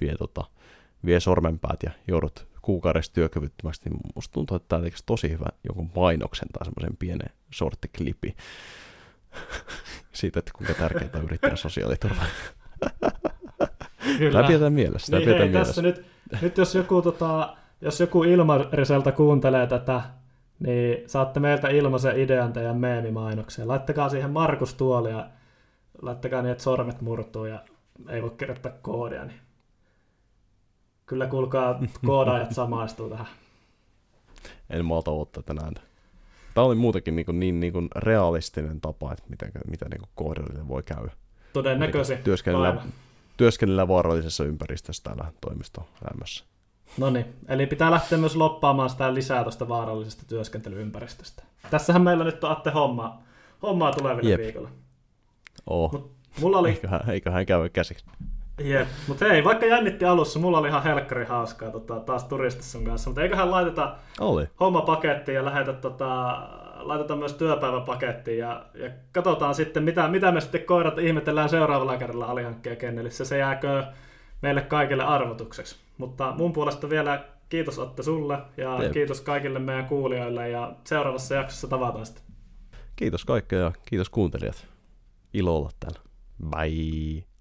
vie, tota, vie sormenpäät ja joudut kuukaudessa työkyvyttömäksi, niin musta tuntuu, että tämä tekisi tosi hyvä jonkun mainoksen tai semmoisen pienen sorttiklipi *laughs* siitä, että kuinka tärkeää on yrittää *laughs* sosiaaliturva. Kyllä. Tämä pidetään mielessä. Tämä niin, pidetään hei, mielessä. Tässä nyt, nyt jos joku, tota, jos joku Ilmariselta kuuntelee tätä, niin saatte meiltä ilmaisen idean teidän meemimainokseen. Laittakaa siihen Markus Tuoli ja laittakaa niin, että sormet murtuu ja ei voi kirjoittaa koodia, niin Kyllä kuulkaa koodaajat samaistuu tähän. En malta odottaa tänään. Tämä oli muutenkin niin, kuin, niin, niin kuin realistinen tapa, että miten, mitä niin koodille voi käydä. Todennäköisesti. Työskennellä, työskennellä vaarallisessa ympäristössä täällä toimistoelämässä. No niin, eli pitää lähteä myös loppaamaan sitä lisää tuosta vaarallisesta työskentelyympäristöstä. Tässähän meillä nyt on Atte hommaa, hommaa tuleville Jep. viikolla. Oh. Mut mulla oli... Eiköhän, eiköhän käy käsiksi. Jep, mutta hei, vaikka jännitti alussa, mulla oli ihan helkkari hauskaa tota, taas turistissa sun kanssa, mutta eiköhän laiteta oli. homma pakettiin ja lähetä tota, laitetaan myös työpäiväpakettiin ja, ja katsotaan sitten, mitä, mitä me sitten koirat ihmetellään seuraavalla kerralla alihankkeen kennelissä. Se jääkö meille kaikille arvotukseksi. Mutta mun puolesta vielä kiitos Otte sulle ja Jep. kiitos kaikille meidän kuulijoille ja seuraavassa jaksossa tavataan sitten. Kiitos kaikkea ja kiitos kuuntelijat. Ilo olla täällä. Bye.